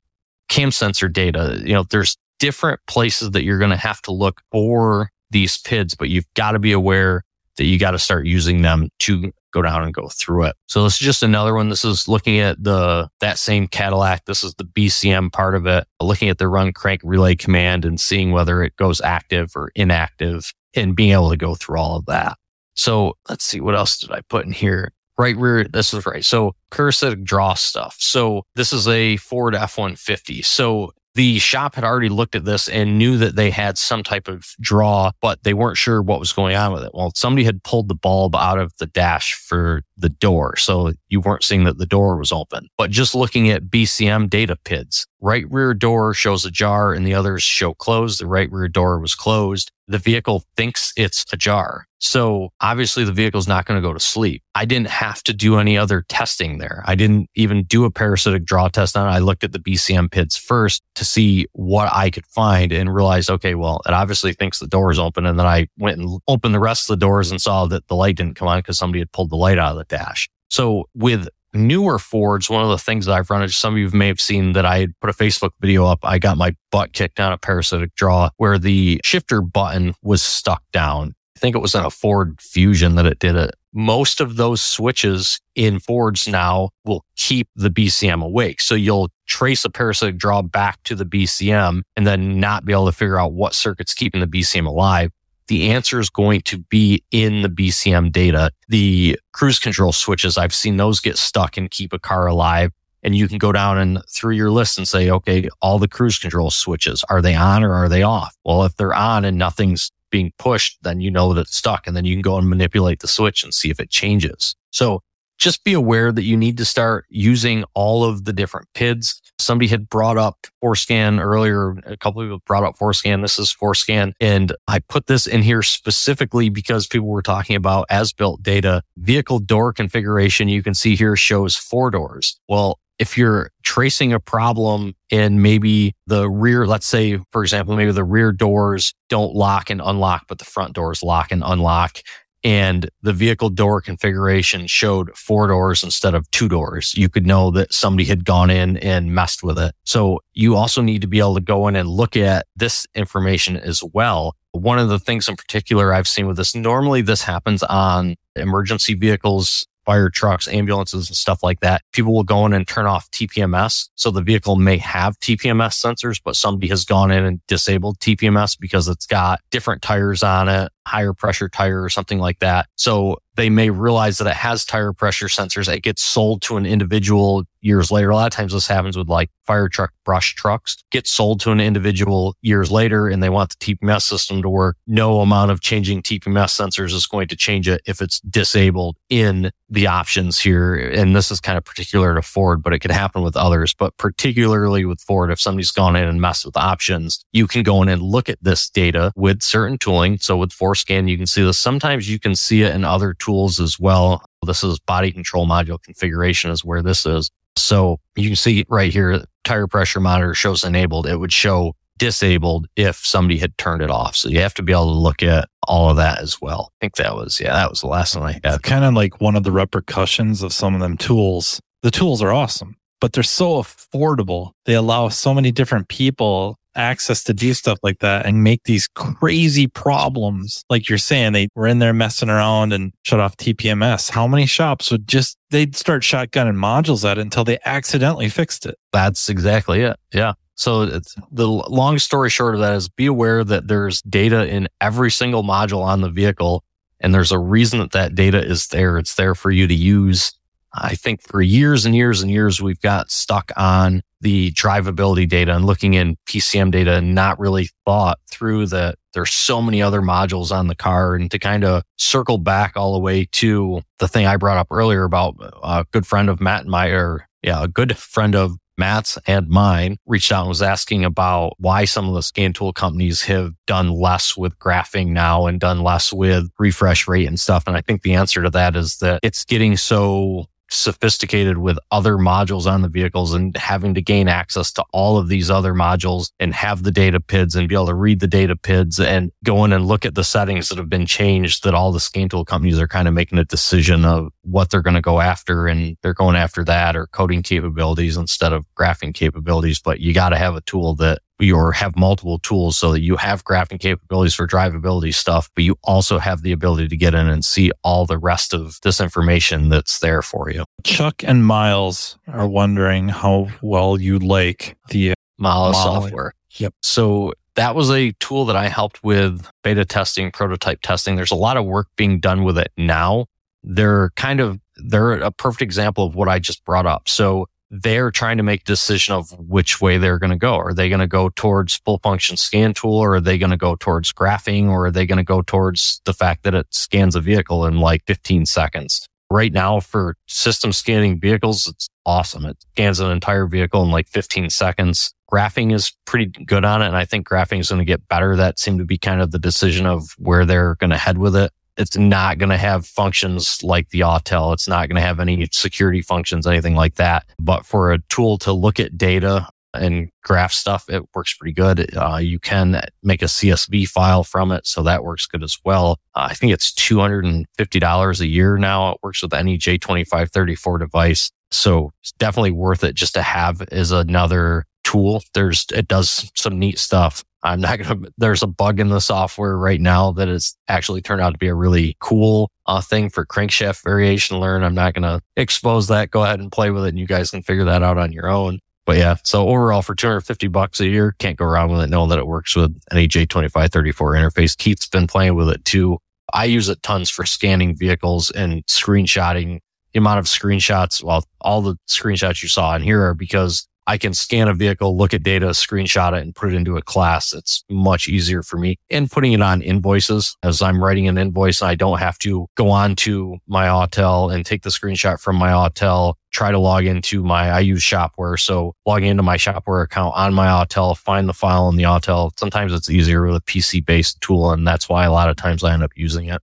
cam sensor data. You know, there's different places that you're going to have to look for these PIDs, but you've got to be aware that you got to start using them to go down and go through it. So this is just another one. This is looking at the, that same Cadillac. This is the BCM part of it, looking at the run crank relay command and seeing whether it goes active or inactive and being able to go through all of that. So let's see. What else did I put in here? Right rear. This is right. So parasitic draw stuff. So this is a Ford F-150. So the shop had already looked at this and knew that they had some type of draw, but they weren't sure what was going on with it. Well, somebody had pulled the bulb out of the dash for the door. So you weren't seeing that the door was open, but just looking at BCM data PIDs, right rear door shows ajar and the others show closed. The right rear door was closed. The vehicle thinks it's ajar. So obviously the vehicle's not going to go to sleep. I didn't have to do any other testing there. I didn't even do a parasitic draw test on it. I looked at the BCM PIDs first to see what I could find and realized, okay, well, it obviously thinks the door is open. And then I went and opened the rest of the doors and saw that the light didn't come on because somebody had pulled the light out of the dash. So with newer Fords, one of the things that I've run into, some of you may have seen that I put a Facebook video up. I got my butt kicked on a parasitic draw where the shifter button was stuck down I think it was in a Ford Fusion that it did it. Most of those switches in Fords now will keep the BCM awake. So you'll trace a parasitic draw back to the BCM and then not be able to figure out what circuit's keeping the BCM alive. The answer is going to be in the BCM data. The cruise control switches, I've seen those get stuck and keep a car alive. And you can go down and through your list and say, okay, all the cruise control switches, are they on or are they off? Well, if they're on and nothing's being pushed, then you know that it's stuck. And then you can go and manipulate the switch and see if it changes. So just be aware that you need to start using all of the different PIDs. Somebody had brought up FORScan earlier. A couple people brought up FORScan. This is FORScan. And I put this in here specifically because people were talking about as built data. Vehicle door configuration you can see here shows four doors. Well, if you're tracing a problem in maybe the rear, let's say, for example, maybe the rear doors don't lock and unlock, but the front doors lock and unlock. And the vehicle door configuration showed four doors instead of two doors. You could know that somebody had gone in and messed with it. So you also need to be able to go in and look at this information as well. One of the things in particular I've seen with this, normally this happens on emergency vehicles fire trucks, ambulances and stuff like that, people will go in and turn off TPMS. So the vehicle may have TPMS sensors, but somebody has gone in and disabled TPMS because it's got different tires on it, higher pressure tire or something like that. So they may realize that it has tire pressure sensors. It gets sold to an individual years later. A lot of times this happens with like fire truck brush trucks get sold to an individual years later and they want the TPMS system to work. No amount of changing TPMS sensors is going to change it if it's disabled in the options here. And this is kind of particular to Ford, but it could happen with others, but particularly with Ford, if somebody's gone in and messed with options, you can go in and look at this data with certain tooling. So with FORScan, you can see this. Sometimes you can see it in other tools as well. This is body control module configuration is where this is. So you can see right here, tire pressure monitor shows enabled. It would show disabled if somebody had turned it off. So you have to be able to look at all of that as well. I think that was, yeah, that was the last one I had. Kind of like one of the repercussions of some of them tools. The tools are awesome, but they're so affordable. They allow so many different people access to do stuff like that and make these crazy problems. Like you're saying, they were in there messing around and shut off TPMS. How many shops would just, they'd start shotgunning modules at it until they accidentally fixed it? That's exactly it. Yeah. So the long story short of that is be aware that there's data in every single module on the vehicle and there's a reason that that data is there. It's there for you to use. I think for years and years and years, we've got stuck on the drivability data and looking in PCM data and not really thought through that there's so many other modules on the car and to kind of circle back all the way to the thing I brought up earlier about uh, a good friend of Matt and my, or yeah, a good friend of Matt's and mine reached out and was asking about why some of the scan tool companies have done less with graphing now and done less with refresh rate and stuff. And I think the answer to that is that it's getting so sophisticated with other modules on the vehicles and having to gain access to all of these other modules and have the data PIDs and be able to read the data PIDs and go in and look at the settings that have been changed that all the scan tool companies are kind of making a decision of what they're going to go after and they're going after that or coding capabilities instead of graphing capabilities. But you got to have a tool that or have multiple tools so that you have graphing capabilities for drivability stuff, but you also have the ability to get in and see all the rest of this information that's there for you. Chuck and Miles are wondering how well you like the uh, Mala software. Yep. So that was a tool that I helped with beta testing, prototype testing. There's a lot of work being done with it now. They're kind of, they're a perfect example of what I just brought up. So they're trying to make decision of which way they're going to go. Are they going to go towards full function scan tool or are they going to go towards graphing or are they going to go towards the fact that it scans a vehicle in like 15 seconds? Right now for system scanning vehicles, it's awesome. It scans an entire vehicle in like 15 seconds. Graphing is pretty good on it. And I think graphing is going to get better. That seemed to be kind of the decision of where they're going to head with it it's not going to have functions like the Autel. It's not going to have any security functions, anything like that. But for a tool to look at data and graph stuff, it works pretty good. Uh, you can make a CSV file from it. So that works good as well. Uh, I think it's $250 a year now. It works with any J2534 device. So it's definitely worth it just to have as another tool. There's, it does some neat stuff. I'm not going to, there's a bug in the software right now that has actually turned out to be a really cool uh, thing for crankshaft variation learn. I'm not going to expose that. Go ahead and play with it and you guys can figure that out on your own. But yeah, so overall for 250 bucks a year, can't go wrong with it knowing that it works with any J2534 interface. Keith's been playing with it too. I use it tons for scanning vehicles and screenshotting the amount of screenshots. Well, all the screenshots you saw in here are because I can scan a vehicle, look at data, screenshot it and put it into a class. It's much easier for me and putting it on invoices as I'm writing an invoice. I don't have to go on to my Autel and take the screenshot from my Autel, try to log into my, I use Shopware. So logging into my Shopware account on my Autel, find the file in the Autel. Sometimes it's easier with a PC based tool. And that's why a lot of times I end up using it.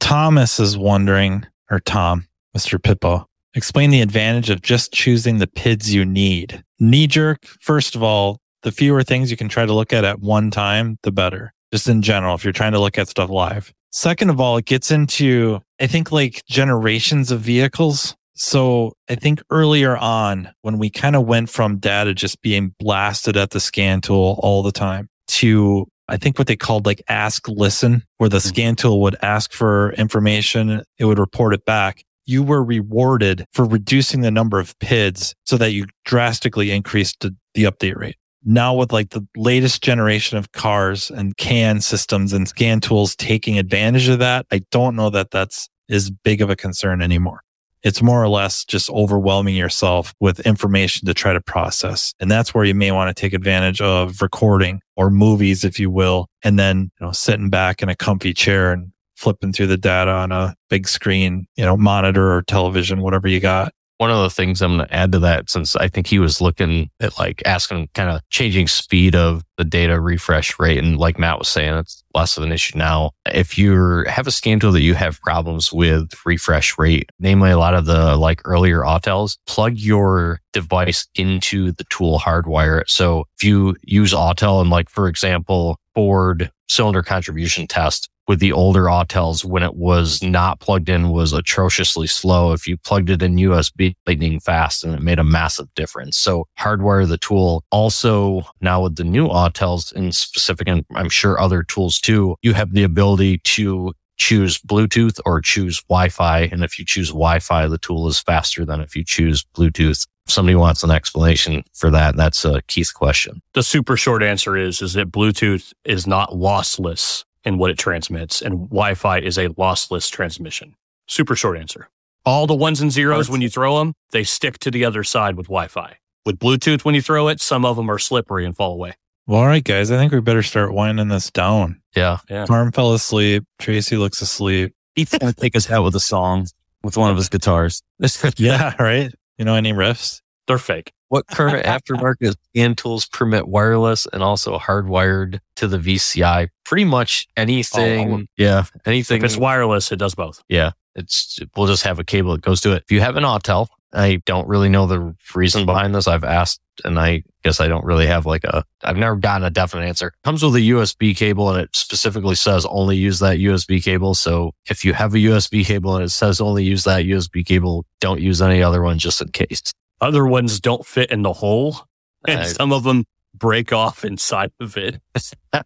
Thomas is wondering, or Tom, Mr. Pippo, explain the advantage of just choosing the PIDs you need. Knee jerk, first of all, the fewer things you can try to look at at one time, the better. Just in general, if you're trying to look at stuff live. Second of all, it gets into, I think like generations of vehicles. So I think earlier on when we kind of went from data just being blasted at the scan tool all the time to I think what they called like ask listen, where the hmm. scan tool would ask for information. It would report it back you were rewarded for reducing the number of PIDs so that you drastically increased the, the update rate. Now with like the latest generation of cars and CAN systems and scan tools taking advantage of that, I don't know that that's as big of a concern anymore. It's more or less just overwhelming yourself with information to try to process. And that's where you may want to take advantage of recording or movies, if you will, and then, you know, sitting back in a comfy chair and flipping through the data on a big screen, you know, monitor or television, whatever you got. One of the things I'm going to add to that, since I think he was looking at like asking kind of changing speed of the data refresh rate. And like Matt was saying, it's less of an issue now. If you have a scan tool that you have problems with refresh rate, namely a lot of the like earlier Autels, plug your device into the tool hardwire. So if you use Autel and like, for example, Ford cylinder contribution test, with the older Autels when it was not plugged in was atrociously slow. If you plugged it in USB, lightning fast and it made a massive difference. So hardwire the tool. Also now with the new Autels and specific, and I'm sure other tools too, you have the ability to choose Bluetooth or choose Wi-Fi. And if you choose Wi-Fi, the tool is faster than if you choose Bluetooth. If somebody wants an explanation for that, that's a Keith question. The super short answer is, is that Bluetooth is not lossless in what it transmits, and Wi Fi is a lossless transmission. Super short answer. All the ones and zeros, when you throw them, they stick to the other side with Wi Fi. With Bluetooth, when you throw it, some of them are slippery and fall away. Well, all right, guys, I think we better start winding this down. Yeah. Yeah. Arm fell asleep. Tracy looks asleep. He's going to take us out with a song with one of his guitars. yeah, right. You know any riffs? They're fake. What current aftermarket scan tools permit wireless and also hardwired to the VCI? Pretty much anything. Oh, yeah. Anything. If it's wireless, it does both. Yeah. It's, we'll just have a cable that goes to it. If you have an Autel, I don't really know the reason behind this. I've asked and I guess I don't really have like a, I've never gotten a definite answer. It comes with a USB cable and it specifically says only use that USB cable. So if you have a USB cable and it says only use that USB cable, don't use any other one just in case. Other ones don't fit in the hole, and I- some of them break off inside of it.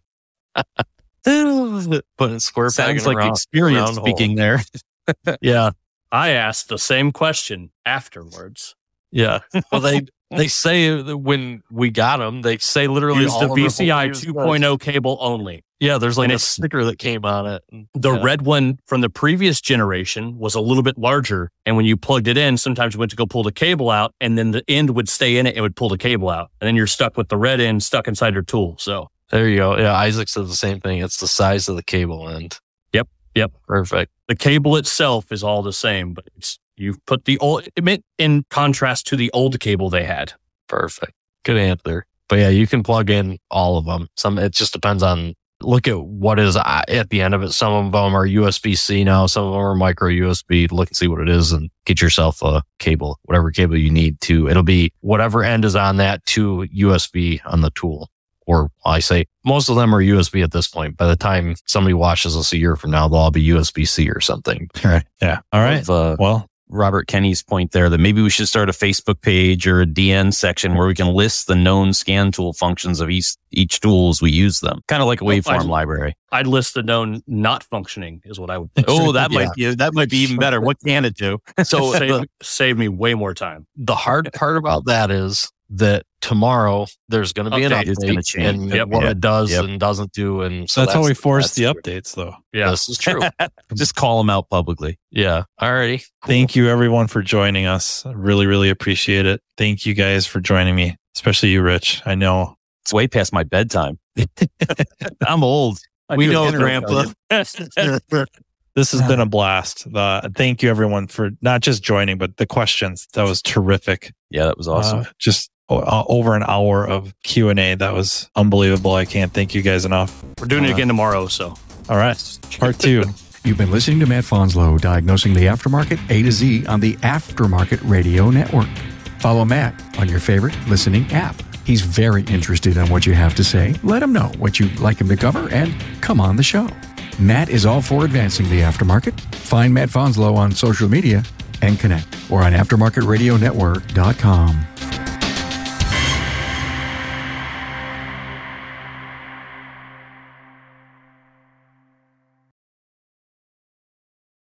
Putting square Sounds like experience round hole. speaking there. Yeah. I asked the same question afterwards. Yeah. Well, they they say that when we got them, they say literally Use all the of them VCI 2.0 cable only. Yeah, there's like And a sticker that came on it. The Yeah. red one from the previous generation was a little bit larger. And when you plugged it in, sometimes you went to go pull the cable out and then the end would stay in it and would pull the cable out. And then you're stuck with the red end stuck inside your tool. So There you go. Yeah, Isaac said the same thing. It's the size of the cable end. Yep. Perfect. the cable itself is all the same, but it's, you've put the old, in contrast to the old cable they had. Perfect. Good answer. But yeah, you can plug in all of them. Some, it just depends on, look at what is uh, at the end of it. Some of them are USB C now. Some of them are micro USB. Look and see what it is and get yourself a cable, whatever cable you need to. It'll be whatever end is on that to USB on the tool. Or I say most of them are USB at this point. By the time somebody watches us a year from now, they'll all be USB C or something. Right. Yeah. All right. Of, uh, Well, Robert Kenny's point there that maybe we should start a Facebook page or a DN section where we can list the known scan tool functions of each each tool as we use them. Kind of like a waveform I- library. I'd list the known not functioning is what I would. Oh, that might be that might be even better. What can it do? So save, save me way more time. the hard part about that is that tomorrow there's going to be an Update. update gonna change. and Yep. what Yep. it does Yep. and doesn't do. And So so that's, how we force that's the true. updates, though. Yeah. This is true. Just call them out publicly. yeah. Alrighty. Thank you, everyone, for joining us. I really, really appreciate it. Thank you guys for joining me, especially you, Rich. I know It's way past my bedtime. I'm old. we know, Grandpa. this has been a blast. Uh, thank you, everyone, for not just joining, but the questions. That was terrific. Yeah, that was awesome. Uh, just uh, over an hour of Q and A. That was unbelievable. I can't thank you guys enough. We're doing it again tomorrow, so All right, part two. You've been listening to Matt Fanslow diagnosing the aftermarket A to Z on the Aftermarket Radio Network. Follow Matt on your favorite listening app. He's very interested in what you have to say. Let him know what you'd like him to cover and come on the show. Matt is all for advancing the aftermarket. Find Matt Fanslow on social media and connect or on aftermarketradionetwork.com.